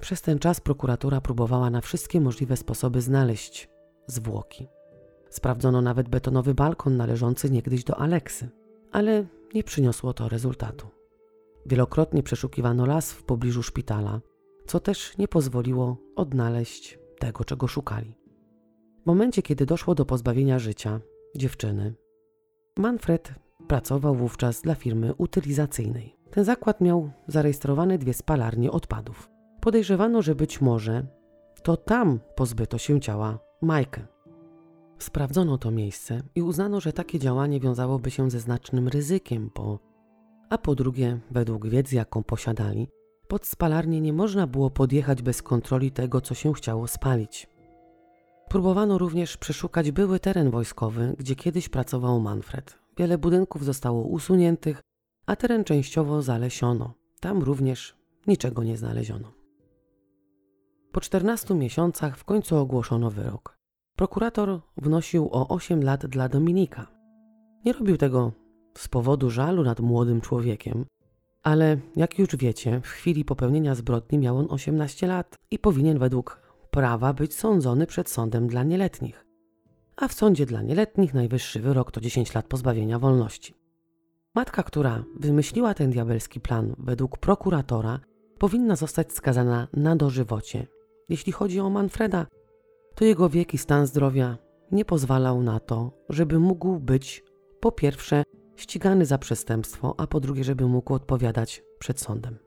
Przez ten czas prokuratura próbowała na wszystkie możliwe sposoby znaleźć zwłoki. Sprawdzono nawet betonowy balkon należący niegdyś do Aleksy, ale nie przyniosło to rezultatu. Wielokrotnie przeszukiwano las w pobliżu szpitala, co też nie pozwoliło odnaleźć tego, czego szukali. W momencie, kiedy doszło do pozbawienia życia dziewczyny, Manfred pracował wówczas dla firmy utylizacyjnej. Ten zakład miał zarejestrowane dwie spalarnie odpadów. Podejrzewano, że być może to tam pozbyto się ciała Majkę. Sprawdzono to miejsce i uznano, że takie działanie wiązałoby się ze znacznym ryzykiem, bo a po drugie, według wiedzy, jaką posiadali, pod spalarnię nie można było podjechać bez kontroli tego, co się chciało spalić. Próbowano również przeszukać były teren wojskowy, gdzie kiedyś pracował Manfred. Wiele budynków zostało usuniętych, a teren częściowo zalesiono. Tam również niczego nie znaleziono. Po 14 miesiącach w końcu ogłoszono wyrok. Prokurator wnosił o 8 lat dla Dominika. Nie robił tego z powodu żalu nad młodym człowiekiem, ale jak już wiecie, w chwili popełnienia zbrodni miał on 18 lat i powinien według prawa być sądzony przed sądem dla nieletnich. A w sądzie dla nieletnich najwyższy wyrok to 10 lat pozbawienia wolności. Matka, która wymyśliła ten diabelski plan według prokuratora, powinna zostać skazana na dożywocie. Jeśli chodzi o Manfreda, to jego wiek i stan zdrowia nie pozwalał na to, żeby mógł być po pierwsze ścigany za przestępstwo, a po drugie, żeby mógł odpowiadać przed sądem.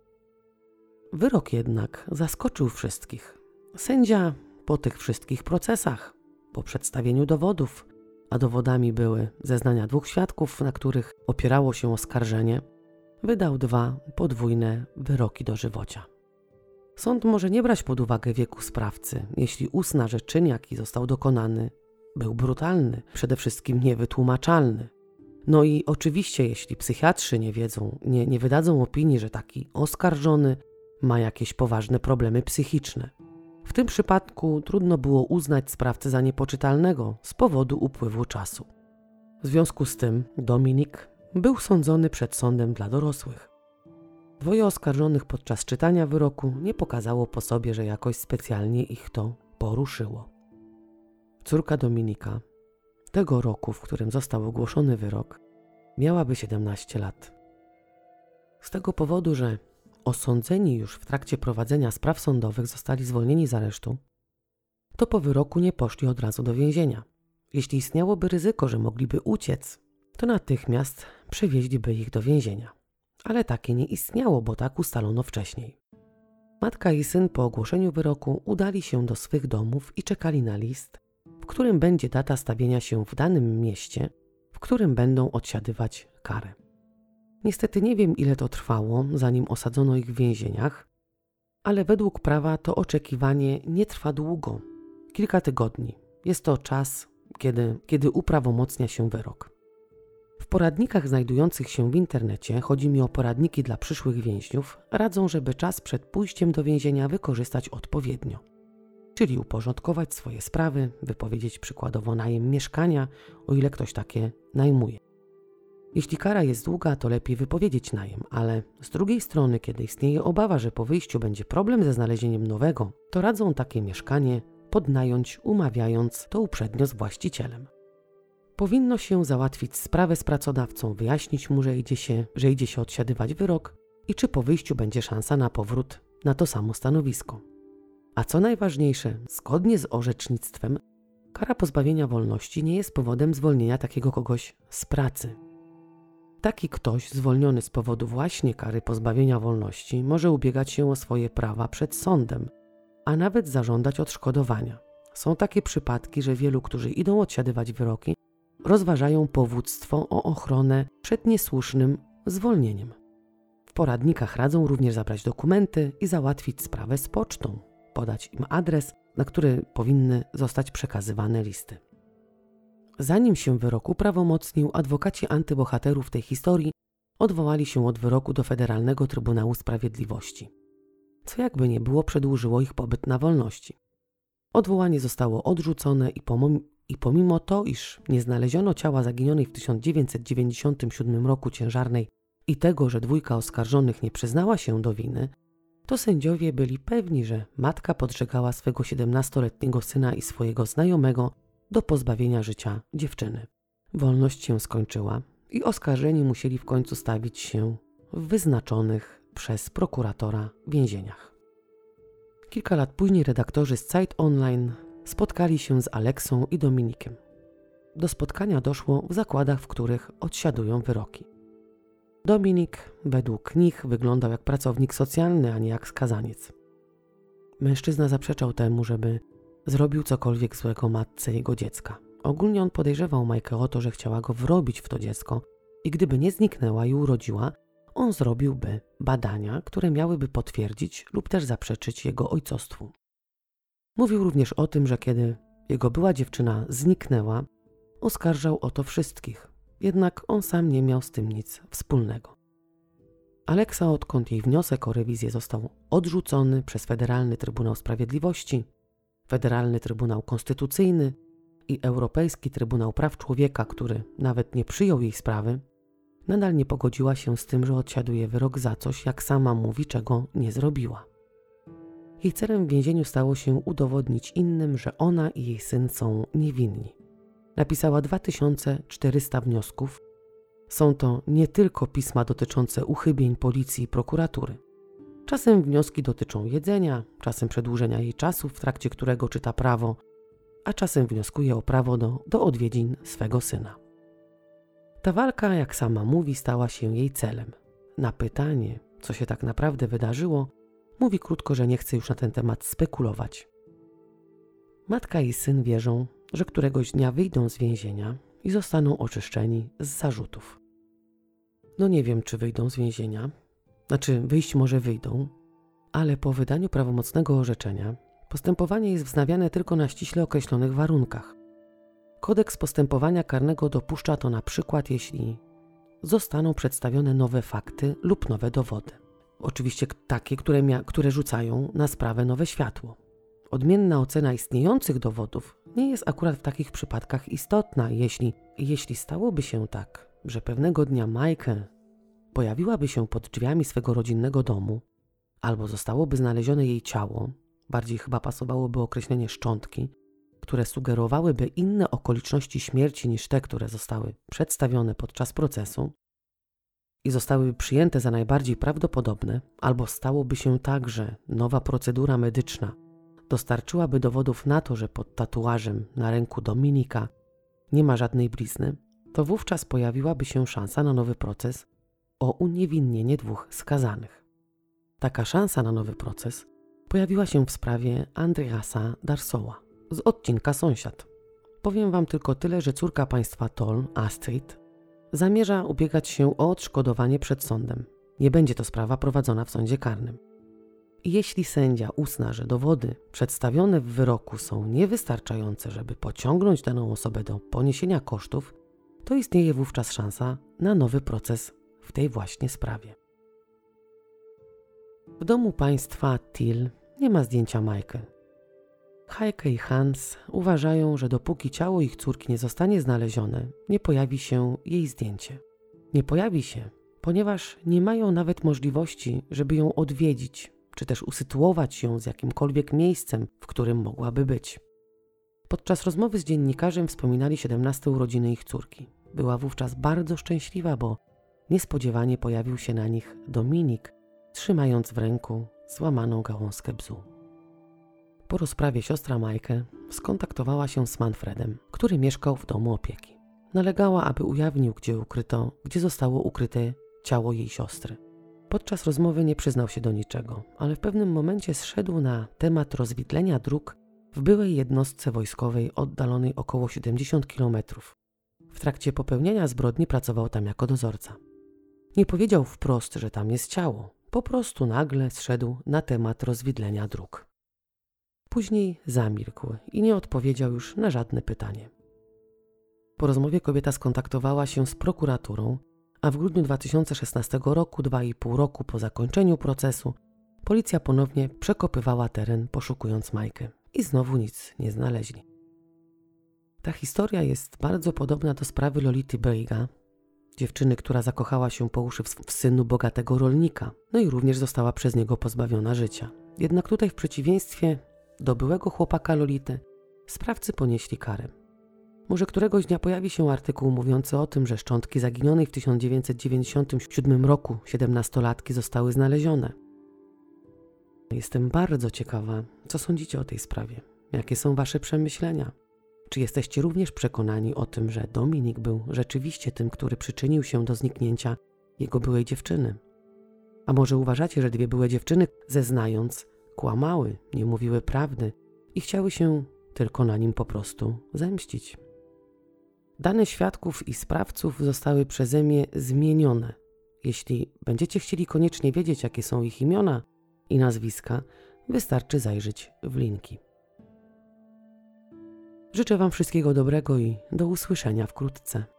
Wyrok jednak zaskoczył wszystkich. Sędzia po tych wszystkich procesach, po przedstawieniu dowodów, a dowodami były zeznania dwóch świadków, na których opierało się oskarżenie, wydał dwa podwójne wyroki dożywocia. Sąd może nie brać pod uwagę wieku sprawcy, jeśli uzna, że czyn, jaki został dokonany, był brutalny, przede wszystkim niewytłumaczalny. No i oczywiście, jeśli psychiatrzy nie wiedzą, nie, nie wydadzą opinii, że taki oskarżony ma jakieś poważne problemy psychiczne. Tym przypadku trudno było uznać sprawcę za niepoczytalnego z powodu upływu czasu. W związku z tym Dominik był sądzony przed sądem dla dorosłych. Dwoje oskarżonych podczas czytania wyroku nie pokazało po sobie, że jakoś specjalnie ich to poruszyło. Córka Dominika, tego roku, w którym został ogłoszony wyrok, miałaby 17 lat. Z tego powodu, że osądzeni już w trakcie prowadzenia spraw sądowych zostali zwolnieni z aresztu, to po wyroku nie poszli od razu do więzienia. Jeśli istniałoby ryzyko, że mogliby uciec, to natychmiast przywieźliby ich do więzienia. Ale takie nie istniało, bo tak ustalono wcześniej. Matka i syn po ogłoszeniu wyroku udali się do swych domów i czekali na list, w którym będzie data stawienia się w danym mieście, w którym będą odsiadywać karę. Niestety nie wiem, ile to trwało, zanim osadzono ich w więzieniach, ale według prawa to oczekiwanie nie trwa długo kilka tygodni. Jest to czas, kiedy, kiedy uprawomocnia się wyrok. W poradnikach znajdujących się w internecie, chodzi mi o poradniki dla przyszłych więźniów, radzą, żeby czas przed pójściem do więzienia wykorzystać odpowiednio. Czyli uporządkować swoje sprawy, wypowiedzieć przykładowo najem mieszkania, o ile ktoś takie najmuje. Jeśli kara jest długa, to lepiej wypowiedzieć najem, ale z drugiej strony, kiedy istnieje obawa, że po wyjściu będzie problem ze znalezieniem nowego, to radzą takie mieszkanie podnająć, umawiając to uprzednio z właścicielem. Powinno się załatwić sprawę z pracodawcą, wyjaśnić mu, że idzie się, że idzie się odsiadywać wyrok i czy po wyjściu będzie szansa na powrót na to samo stanowisko. A co najważniejsze, zgodnie z orzecznictwem, kara pozbawienia wolności nie jest powodem zwolnienia takiego kogoś z pracy. Taki ktoś zwolniony z powodu właśnie kary pozbawienia wolności może ubiegać się o swoje prawa przed sądem, a nawet zażądać odszkodowania. Są takie przypadki, że wielu, którzy idą odsiadywać wyroki, rozważają powództwo o ochronę przed niesłusznym zwolnieniem. W poradnikach radzą również zabrać dokumenty i załatwić sprawę z pocztą, podać im adres, na który powinny zostać przekazywane listy. Zanim się wyrok uprawomocnił, adwokaci antybohaterów tej historii odwołali się od wyroku do Federalnego Trybunału Sprawiedliwości co jakby nie było przedłużyło ich pobyt na wolności. Odwołanie zostało odrzucone i pomimo, i pomimo to, iż nie znaleziono ciała zaginionej w 1997 roku ciężarnej i tego, że dwójka oskarżonych nie przyznała się do winy, to sędziowie byli pewni, że matka podżegała swego 17-letniego syna i swojego znajomego do pozbawienia życia dziewczyny. Wolność się skończyła i oskarżeni musieli w końcu stawić się w wyznaczonych przez prokuratora więzieniach. Kilka lat później redaktorzy z Zeit Online spotkali się z Aleksą i Dominikiem. Do spotkania doszło w zakładach, w których odsiadują wyroki. Dominik według nich wyglądał jak pracownik socjalny, a nie jak skazaniec. Mężczyzna zaprzeczał temu, żeby zrobił cokolwiek złego matce jego dziecka. Ogólnie on podejrzewał Majkę o to, że chciała go wrobić w to dziecko i gdyby nie zniknęła i urodziła, on zrobiłby badania, które miałyby potwierdzić lub też zaprzeczyć jego ojcostwu. Mówił również o tym, że kiedy jego była dziewczyna zniknęła, oskarżał o to wszystkich, jednak on sam nie miał z tym nic wspólnego. Aleksa, odkąd jej wniosek o rewizję został odrzucony przez Federalny Trybunał Sprawiedliwości, Federalny Trybunał Konstytucyjny i Europejski Trybunał Praw Człowieka, który nawet nie przyjął jej sprawy, nadal nie pogodziła się z tym, że odsiaduje wyrok za coś, jak sama mówi, czego nie zrobiła. Jej celem w więzieniu stało się udowodnić innym, że ona i jej syn są niewinni. Napisała 2400 wniosków. Są to nie tylko pisma dotyczące uchybień policji i prokuratury. Czasem wnioski dotyczą jedzenia, czasem przedłużenia jej czasu, w trakcie którego czyta prawo, a czasem wnioskuje o prawo do, do odwiedzin swego syna. Ta walka, jak sama mówi, stała się jej celem. Na pytanie, co się tak naprawdę wydarzyło, mówi krótko, że nie chce już na ten temat spekulować. Matka i syn wierzą, że któregoś dnia wyjdą z więzienia i zostaną oczyszczeni z zarzutów. No nie wiem, czy wyjdą z więzienia, znaczy wyjść może wyjdą, ale po wydaniu prawomocnego orzeczenia postępowanie jest wznawiane tylko na ściśle określonych warunkach. Kodeks postępowania karnego dopuszcza to na przykład, jeśli zostaną przedstawione nowe fakty lub nowe dowody. Oczywiście takie, które, które rzucają na sprawę nowe światło. Odmienna ocena istniejących dowodów nie jest akurat w takich przypadkach istotna, jeśli, jeśli stałoby się tak, że pewnego dnia Michael pojawiłaby się pod drzwiami swego rodzinnego domu, albo zostałoby znalezione jej ciało, bardziej chyba pasowałoby określenie szczątki, które sugerowałyby inne okoliczności śmierci niż te, które zostały przedstawione podczas procesu i zostałyby przyjęte za najbardziej prawdopodobne, albo stałoby się tak, że nowa procedura medyczna dostarczyłaby dowodów na to, że pod tatuażem na ręku Dominika nie ma żadnej blizny, to wówczas pojawiłaby się szansa na nowy proces o uniewinnienie dwóch skazanych. Taka szansa na nowy proces pojawiła się w sprawie Andreasa Darsoła z odcinka Sąsiad. Powiem wam tylko tyle, że córka państwa Toln, Astrid, zamierza ubiegać się o odszkodowanie przed sądem. Nie będzie to sprawa prowadzona w sądzie karnym. Jeśli sędzia uzna, że dowody przedstawione w wyroku są niewystarczające, żeby pociągnąć daną osobę do poniesienia kosztów, to istnieje wówczas szansa na nowy proces w tej właśnie sprawie. W domu państwa Till nie ma zdjęcia Majkę. Heike i Hans uważają, że dopóki ciało ich córki nie zostanie znalezione, nie pojawi się jej zdjęcie. Nie pojawi się, ponieważ nie mają nawet możliwości, żeby ją odwiedzić, czy też usytuować ją z jakimkolwiek miejscem, w którym mogłaby być. Podczas rozmowy z dziennikarzem wspominali 17 urodziny ich córki. Była wówczas bardzo szczęśliwa, bo niespodziewanie pojawił się na nich Dominik, trzymając w ręku złamaną gałązkę bzu. Po rozprawie siostra Majkę skontaktowała się z Manfredem, który mieszkał w domu opieki. Nalegała, aby ujawnił, gdzie ukryto, gdzie zostało ukryte ciało jej siostry. Podczas rozmowy nie przyznał się do niczego, ale w pewnym momencie zszedł na temat rozwidlenia dróg w byłej jednostce wojskowej oddalonej około 70 km. W trakcie popełniania zbrodni pracował tam jako dozorca. Nie powiedział wprost, że tam jest ciało, po prostu nagle zszedł na temat rozwidlenia dróg. Później zamilkł i nie odpowiedział już na żadne pytanie. Po rozmowie kobieta skontaktowała się z prokuraturą, a w grudniu 2016 roku, dwa i pół roku po zakończeniu procesu, policja ponownie przekopywała teren poszukując Majkę i znowu nic nie znaleźli. Ta historia jest bardzo podobna do sprawy Lolity Breiga, dziewczyny, która zakochała się po uszy w synu bogatego rolnika, no i również została przez niego pozbawiona życia. Jednak tutaj w przeciwieństwie do byłego chłopaka Lolity, sprawcy ponieśli karę. Może któregoś dnia pojawi się artykuł mówiący o tym, że szczątki zaginionej w 1997 roku siedemnastolatki zostały znalezione. Jestem bardzo ciekawa, co sądzicie o tej sprawie. Jakie są Wasze przemyślenia? Czy jesteście również przekonani o tym, że Dominik był rzeczywiście tym, który przyczynił się do zniknięcia jego byłej dziewczyny? A może uważacie, że dwie byłe dziewczyny, zeznając, kłamały, nie mówiły prawdy i chciały się tylko na nim po prostu zemścić? Dane świadków i sprawców zostały przeze mnie zmienione. Jeśli będziecie chcieli koniecznie wiedzieć, jakie są ich imiona i nazwiska, wystarczy zajrzeć w linki. Życzę Wam wszystkiego dobrego i do usłyszenia wkrótce.